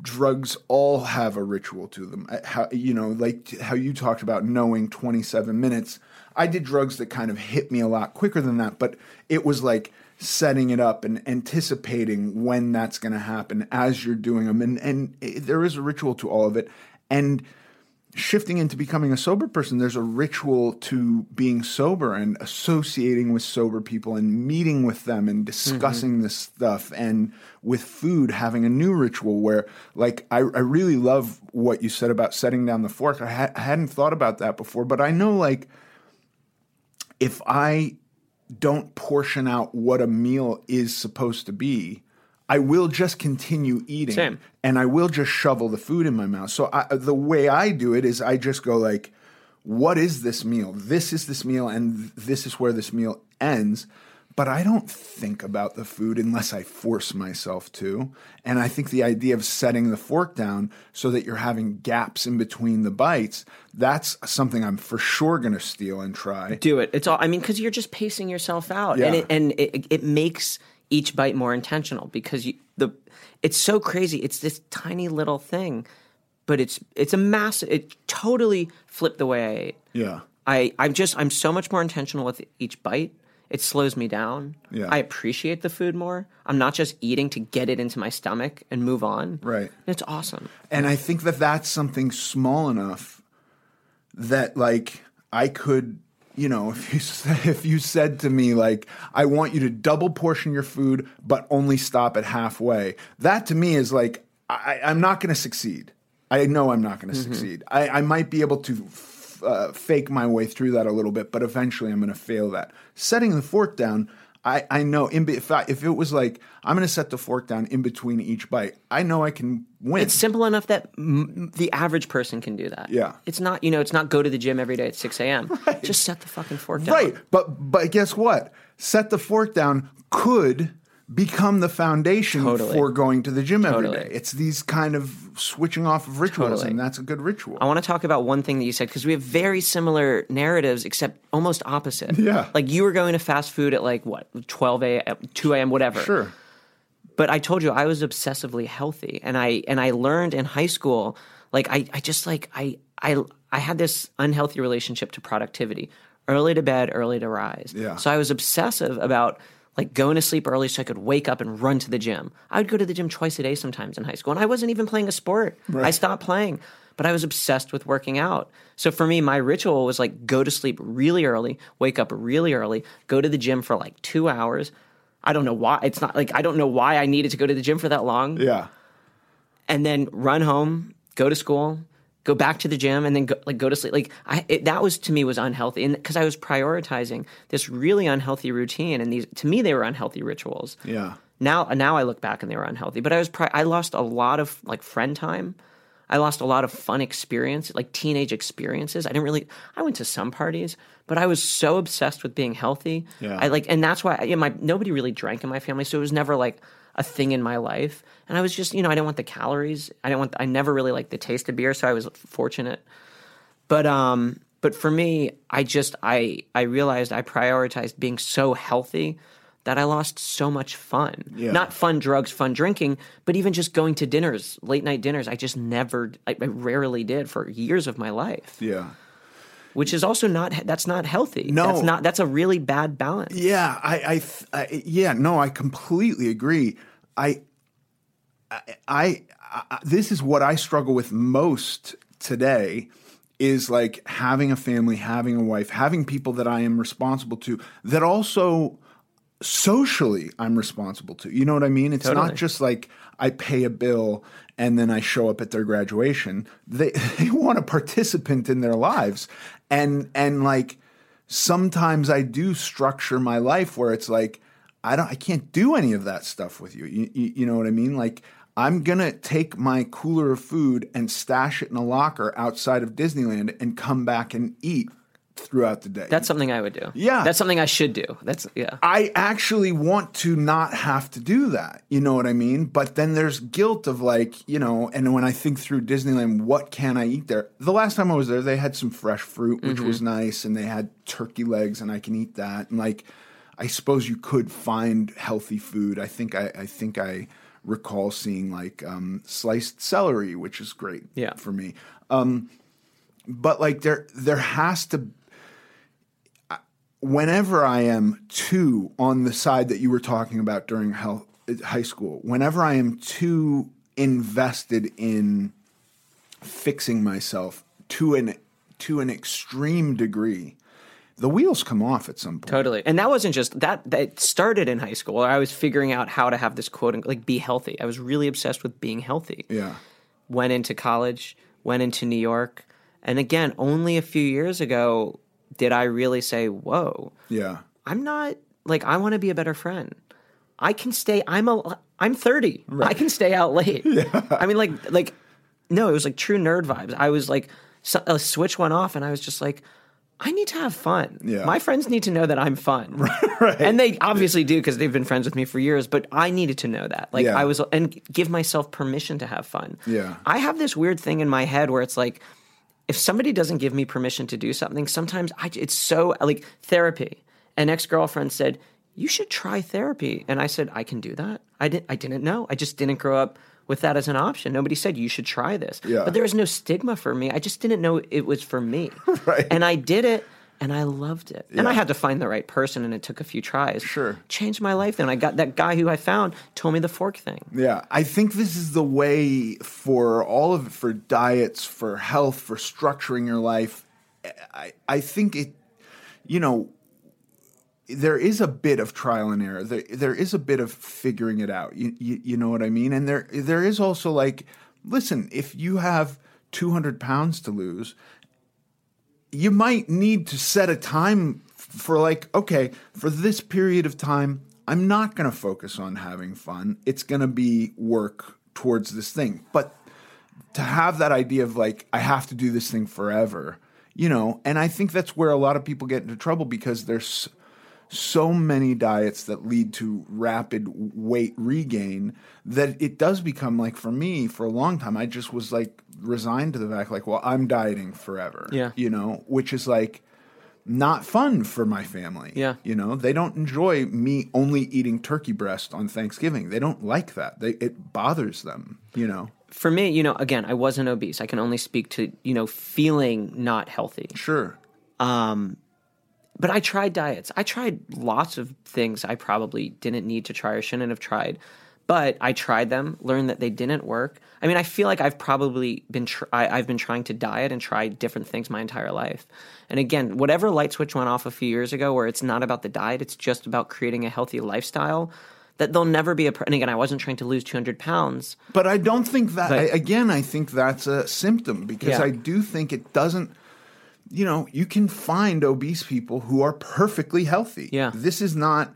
drugs all have a ritual to them. How, you know, like how you talked about knowing 27 minutes. I did drugs that kind of hit me a lot quicker than that, but it was like setting it up and anticipating when that's going to happen as you're doing them. And, and it, there is a ritual to all of it. And shifting into becoming a sober person, there's a ritual to being sober and associating with sober people and meeting with them and discussing mm-hmm. this stuff. And with food, having a new ritual where, like, I, I really love what you said about setting down the fork. I, ha- I hadn't thought about that before, but I know, like, if I don't portion out what a meal is supposed to be, I will just continue eating, Same. and I will just shovel the food in my mouth. So I, the way I do it is I just go like, "What is this meal? This is this meal, and this is where this meal ends." But I don't think about the food unless I force myself to. And I think the idea of setting the fork down so that you're having gaps in between the bites, that's something I'm for sure going to steal and try. Do it. It's all, I mean, because you're just pacing yourself out. Yeah. And, it, and it, it makes each bite more intentional because you, the it's so crazy. It's this tiny little thing, but it's it's a massive. It totally flipped the way I ate. Yeah. I I'm just I'm so much more intentional with each bite. It slows me down. Yeah. I appreciate the food more. I'm not just eating to get it into my stomach and move on. Right. It's awesome. And I think that that's something small enough that like I could, you know, if you said, if you said to me like I want you to double portion your food but only stop at halfway. That to me is like I, I'm not going to succeed. I know I'm not going to Mm-hmm. succeed. I, I might be able to f- uh, fake my way through that a little bit, but eventually I'm going to fail that. Setting the fork down, I, I know in, be- if, I, if it was like I'm going to set the fork down in between each bite, I know I can win. It's simple enough that m- the average person can do that. Yeah. It's not, you know, it's not go to the gym every day at 6 a.m. Just set the fucking fork down. Right, but but guess what? Set the fork down could become the foundation Totally. for going to the gym every Totally. day. It's these kind of switching off of rituals, Totally. and that's a good ritual. I want to talk about one thing that you said because we have very similar narratives, except almost opposite. Yeah. Like you were going to fast food at like what, 12 a.m., 2 a.m., whatever. Sure. But I told you I was obsessively healthy, and I and I learned in high school, like I, I just like I I I had this unhealthy relationship to productivity. Early to bed, early to rise. Yeah. So I was obsessive about like going to sleep early so I could wake up and run to the gym. I would go to the gym twice a day sometimes in high school, and I wasn't even playing a sport. I stopped playing, but I was obsessed with working out. So for me, my ritual was like go to sleep really early, wake up really early, go to the gym for like two hours. I don't know why. It's not like I don't know why I needed to go to the gym for that long. Yeah. And then run home, go to school, go back to the gym, and then go, like go to sleep. Like I, it, that was to me was unhealthy, and because I was prioritizing this really unhealthy routine, and these to me they were unhealthy rituals. Yeah. Now, now I look back and they were unhealthy. But I was pri- I lost a lot of like friend time. I lost a lot of fun experience, like teenage experiences. I didn't really. I went to some parties, but I was so obsessed with being healthy. Yeah. I like, and that's why you know, my nobody really drank in my family, so it was never like a thing in my life. And I was just, you know, I didn't want the calories. I didn't want. I never really liked the taste of beer, so I was fortunate. But um, but for me, I just I I realized I prioritized being so healthy that I lost so much fun. Yeah. Not fun drugs, fun drinking, but even just going to dinners, late night dinners. I just never, I, I rarely did for years of my life, Yeah. Which is also not that's not healthy. No. that's not that's a really bad balance. Yeah, I, I, I, yeah, no, I completely agree. I, I, I, I, this is what I struggle with most today is like having a family, having a wife, having people that I am responsible to that also socially I'm responsible to. You know what I mean? It's Totally. not just like I pay a bill and then I show up at their graduation. They they want a participant in their lives. And and like sometimes I do structure my life where it's like I don't I can't do any of that stuff with you. You, you, you know what I mean? Like I'm gonna take my cooler of food and stash it in a locker outside of Disneyland and come back and eat throughout the day. That's something I would do. Yeah. That's something I should do. That's yeah. I actually want to not have to do that. You know what I mean? But then there's guilt of like, you know, and when I think through Disneyland, what can I eat there? The last time I was there, they had some fresh fruit, which was nice, and they had turkey legs, and I can eat that. And like, I suppose you could find healthy food. I think I, I think I recall seeing like um, sliced celery, which is great Yeah. for me. Um, but like there, there has to whenever I am too on the side that you were talking about during health, high school, whenever I am too invested in fixing myself to an to an extreme degree, the wheels come off at some point. Totally. And that wasn't just that that started in high school. I was figuring out how to have this quote like be healthy. I was really obsessed with being healthy. Yeah. Went into college, went into New York, and again, only a few years ago did I really say, "Whoa, Yeah. I'm not like I want to be a better friend. I can stay. I'm a. I'm 30. I can stay out late. Yeah. I mean, like, like, no, it was like true nerd vibes. I was like, so, a uh, switch went off, and I was just like, I need to have fun. Yeah. My friends need to know that I'm fun. Right. And they obviously do because they've been friends with me for years. But I needed to know that. Like, Yeah. I was, and give myself permission to have fun. Yeah. I have this weird thing in my head where it's like, if somebody doesn't give me permission to do something, sometimes I, it's so like therapy. An ex girlfriend said, "You should try therapy," and I said, "I can do that." I didn't. I didn't know. I just didn't grow up with that as an option. Nobody said you should try this. Yeah. But there was no stigma for me. I just didn't know it was for me. Right. And I did it. And I loved it. And I had to find the right person, and it took a few tries. Sure. Changed my life. Then I got that guy who I found told me the fork thing. Yeah, I think this is the way for all of it for diets, for health, for structuring your life. I I think it you know there is a bit of trial and error. There there is a bit of figuring it out. You you, you know what I mean? And there there is also like listen, if you have 200 pounds to lose, you might need to set a time for like okay for this period of time i'm not going to focus on having fun. It's going to be work towards this thing. But to have that idea of like i have to do this thing forever you know and i think that's where a lot of people get into trouble because there's so many diets that lead to rapid weight regain that it does become like for me for a long time i just was like resigned to the fact like well i'm dieting forever Yeah. you know which is like not fun for my family Yeah. you know they don't enjoy me only eating turkey breast on thanksgiving they don't like that they it bothers them you know For me, you know, again, I wasn't obese. I can only speak to, you know, feeling not healthy. sure Um, But I tried diets. I tried lots of things I probably didn't need to try or shouldn't have tried. But I tried them, learned that they didn't work. I mean, I feel like I've probably been tr- I, I've been trying to diet and try different things my entire life. And again, whatever light switch went off a few years ago, where it's not about the diet, it's just about creating a healthy lifestyle. That there'll never be a. pr- And again, I wasn't trying to lose two hundred pounds. But I don't think that. But- I, again, I think that's a symptom because Yeah. I do think it doesn't. You know, you can find obese people who are perfectly healthy. Yeah. this is not.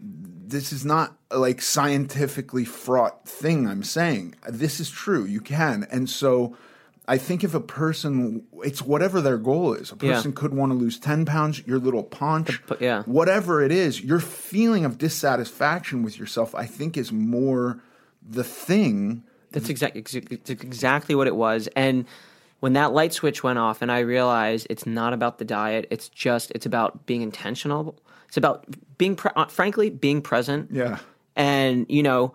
This is not a, like scientifically fraught thing. I'm saying this is true. You can, and so I think if a person, it's whatever their goal is. A Yeah. person could want to lose ten pounds. Your little paunch, yeah. whatever it is, your feeling of dissatisfaction with yourself, I think, is more the thing That's exactly exactly what it was. And when that light switch went off, and I realized it's not about the diet. It's just it's about being intentional. It's about being, pre- uh, frankly, being present. Yeah. And you know,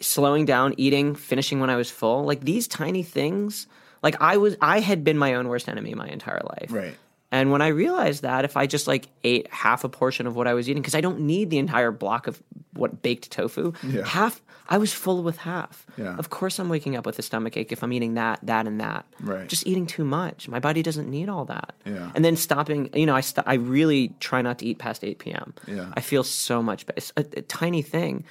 slowing down, eating, finishing when I was full. Like these tiny things. Like I was, I had been my own worst enemy my entire life. Right. And when I realized that, if I just like ate half a portion of what I was eating, because I don't need the entire block of what baked tofu, Yeah. half I was full with half. Yeah. Of course, I'm waking up with a stomach ache if I'm eating that, that, and that. Right. Just eating too much. My body doesn't need all that. Yeah. And then stopping. You know, I st- I really try not to eat past 8 p.m. Yeah. I feel so much better. It's a, a tiny thing,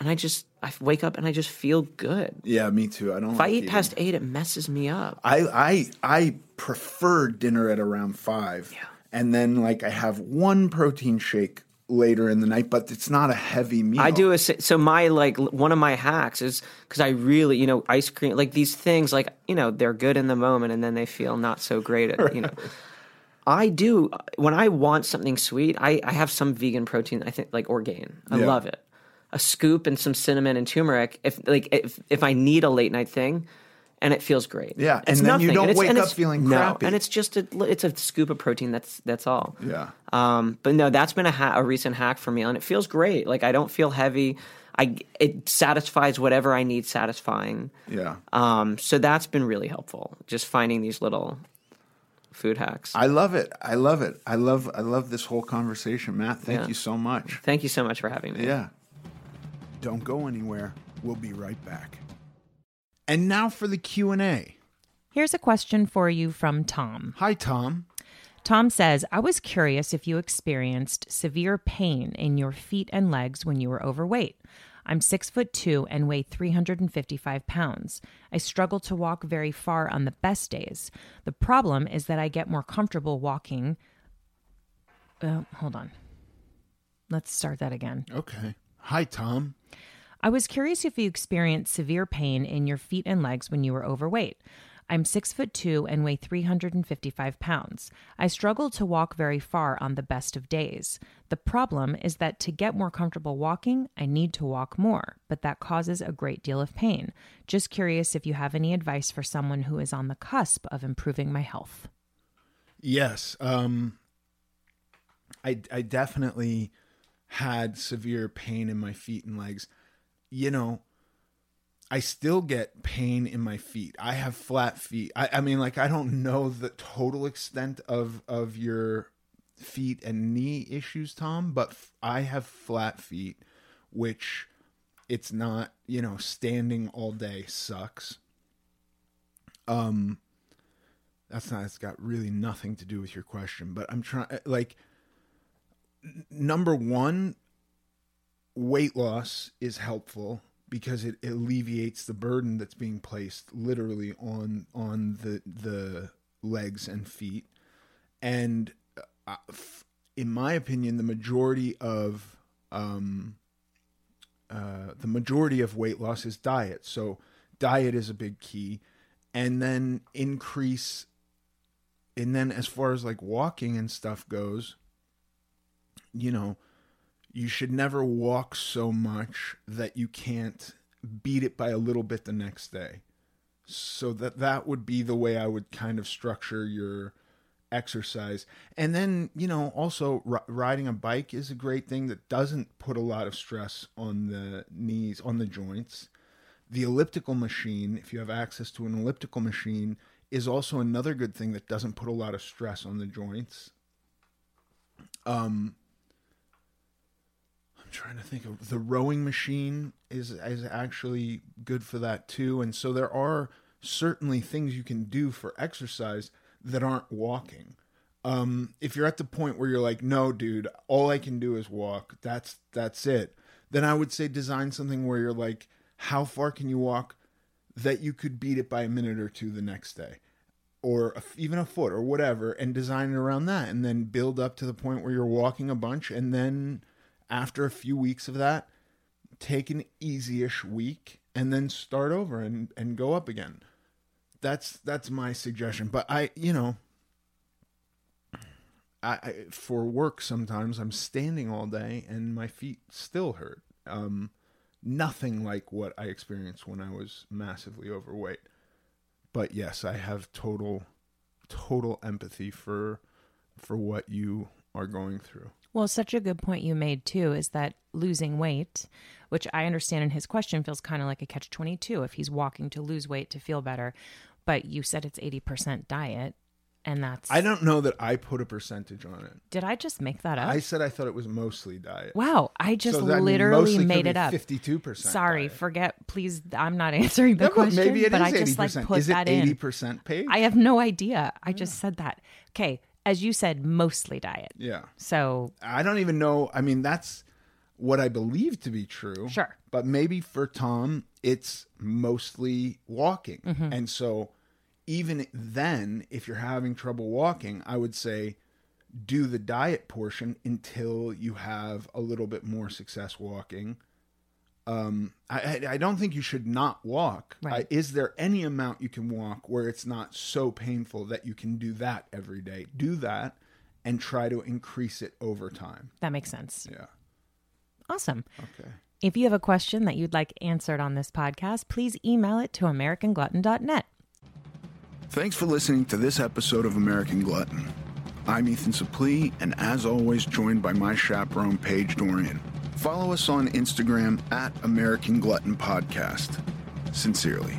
and I just I wake up and I just feel good. Yeah, me too. I don't. If I eat eating. past eight, it messes me up. I I I prefer dinner at around five. Yeah. And then like I have one protein shake later in the night, but it's not a heavy meal. I do a so my like one of my hacks is because I really you know ice cream like these things like you know they're good in the moment and then they feel not so great at, you know. I do uh, when I want something sweet. I I have some vegan protein. I think like Orgain. I Yeah. love it. A scoop and some cinnamon and turmeric. If like if if I need a late night thing. And it feels great. Yeah, It's and then you don't wake up feeling no, crappy. and it's just a it's a scoop of protein. That's that's all. Yeah. Um, but no, that's been a, ha- a recent hack for me, and it feels great. Like I don't feel heavy. I it satisfies whatever I need satisfying. Yeah. Um, so that's been really helpful. Just finding these little food hacks. I love it. I love it. I love I love this whole conversation, Matt. Thank Yeah. you so much. Thank you so much for having me. Yeah. Don't go anywhere. We'll be right back. And now for the Q&A. Here's a question for you from Tom. Hi Tom. Tom says, I was curious if you experienced severe pain in your feet and legs when you were overweight. I'm six foot two and weigh 355 pounds. I struggle to walk very far on the best days. The problem is that I get more comfortable walking. Uh, hold on. Let's start that again. Okay. Hi Tom. I was curious if you experienced severe pain in your feet and legs when you were overweight. I'm six foot two and weigh 355 pounds. I struggle to walk very far on the best of days. The problem is that to get more comfortable walking, I need to walk more, but that causes a great deal of pain. Just curious if you have any advice for someone who is on the cusp of improving my health. Yes. Um I I definitely had severe pain in my feet and legs. You know, I still get pain in my feet. I have flat feet. I, I mean, like I don't know the total extent of of your feet and knee issues, Tom, but f- I have flat feet, which it's not, you know, standing all day sucks. Um that's not it's got really nothing to do with your question, but I'm trying like number 1 weight loss is helpful because it alleviates the burden that's being placed literally on on the the legs and feet. And uh, in my opinion the majority of um uh the majority of weight loss is diet. So diet is a big key. And then increase and then as far as like walking and stuff goes you know you should never walk so much that you can't beat it by a little bit the next day. So that that would be the way i would kind of structure your exercise. And then you know also r- riding a bike is a great thing that doesn't put a lot of stress on the knees on the joints. The elliptical machine if you have access to an elliptical machine is also another good thing that doesn't put a lot of stress on the joints. Um trying to think of the rowing machine is is actually good for that too. And so there are certainly things you can do for exercise that aren't walking. Um, if you're at the point where you're like, no, dude, all I can do is walk. That's that's it. Then I would say design something where you're like, how far can you walk that you could beat it by a minute or two the next day, or a, even a foot or whatever, and design it around that, and then build up to the point where you're walking a bunch, and then after a few weeks of that, take an easy-ish week and then start over and, and go up again. That's that's my suggestion. But I, you know, I, I for work sometimes I'm standing all day and my feet still hurt. Um, nothing like what I experienced when I was massively overweight. But yes, I have total total empathy for for what you are going through. Well, such a good point you made too is that losing weight, which I understand in his question feels kind of like a catch 22 if he's walking to lose weight to feel better. But you said it's 80% diet, and that's. I don't know that I put a percentage on it. Did I just make that up? I said I thought it was mostly diet. Wow, I just So literally made it up. 52% Sorry, diet. forget. Please, I'm not answering the No, but question. maybe it but is I just like 80%. put Is it that in. 80% paid? I have no idea. I just said that. Okay, as you said, mostly diet. Yeah. So I don't even know. I mean, that's what I believe to be true. Sure. But maybe for Tom, it's mostly walking. Mm-hmm. And so even then, if you're having trouble walking, I would say do the diet portion until you have a little bit more success walking. Um, I, I- don't think you should not walk. Right. Uh, is there any amount you can walk where it's not so painful that you can do that every day? Do that and try to increase it over time. That makes sense. Yeah. Awesome. Okay. If you have a question that you'd like answered on this podcast, please email it to americanglutton.net. Thanks for listening to this episode of American Glutton. I'm Ethan Suplee, and as always, joined by my chaperone, Paige Dorian. Follow us on Instagram at American Glutton Podcast. Sincerely.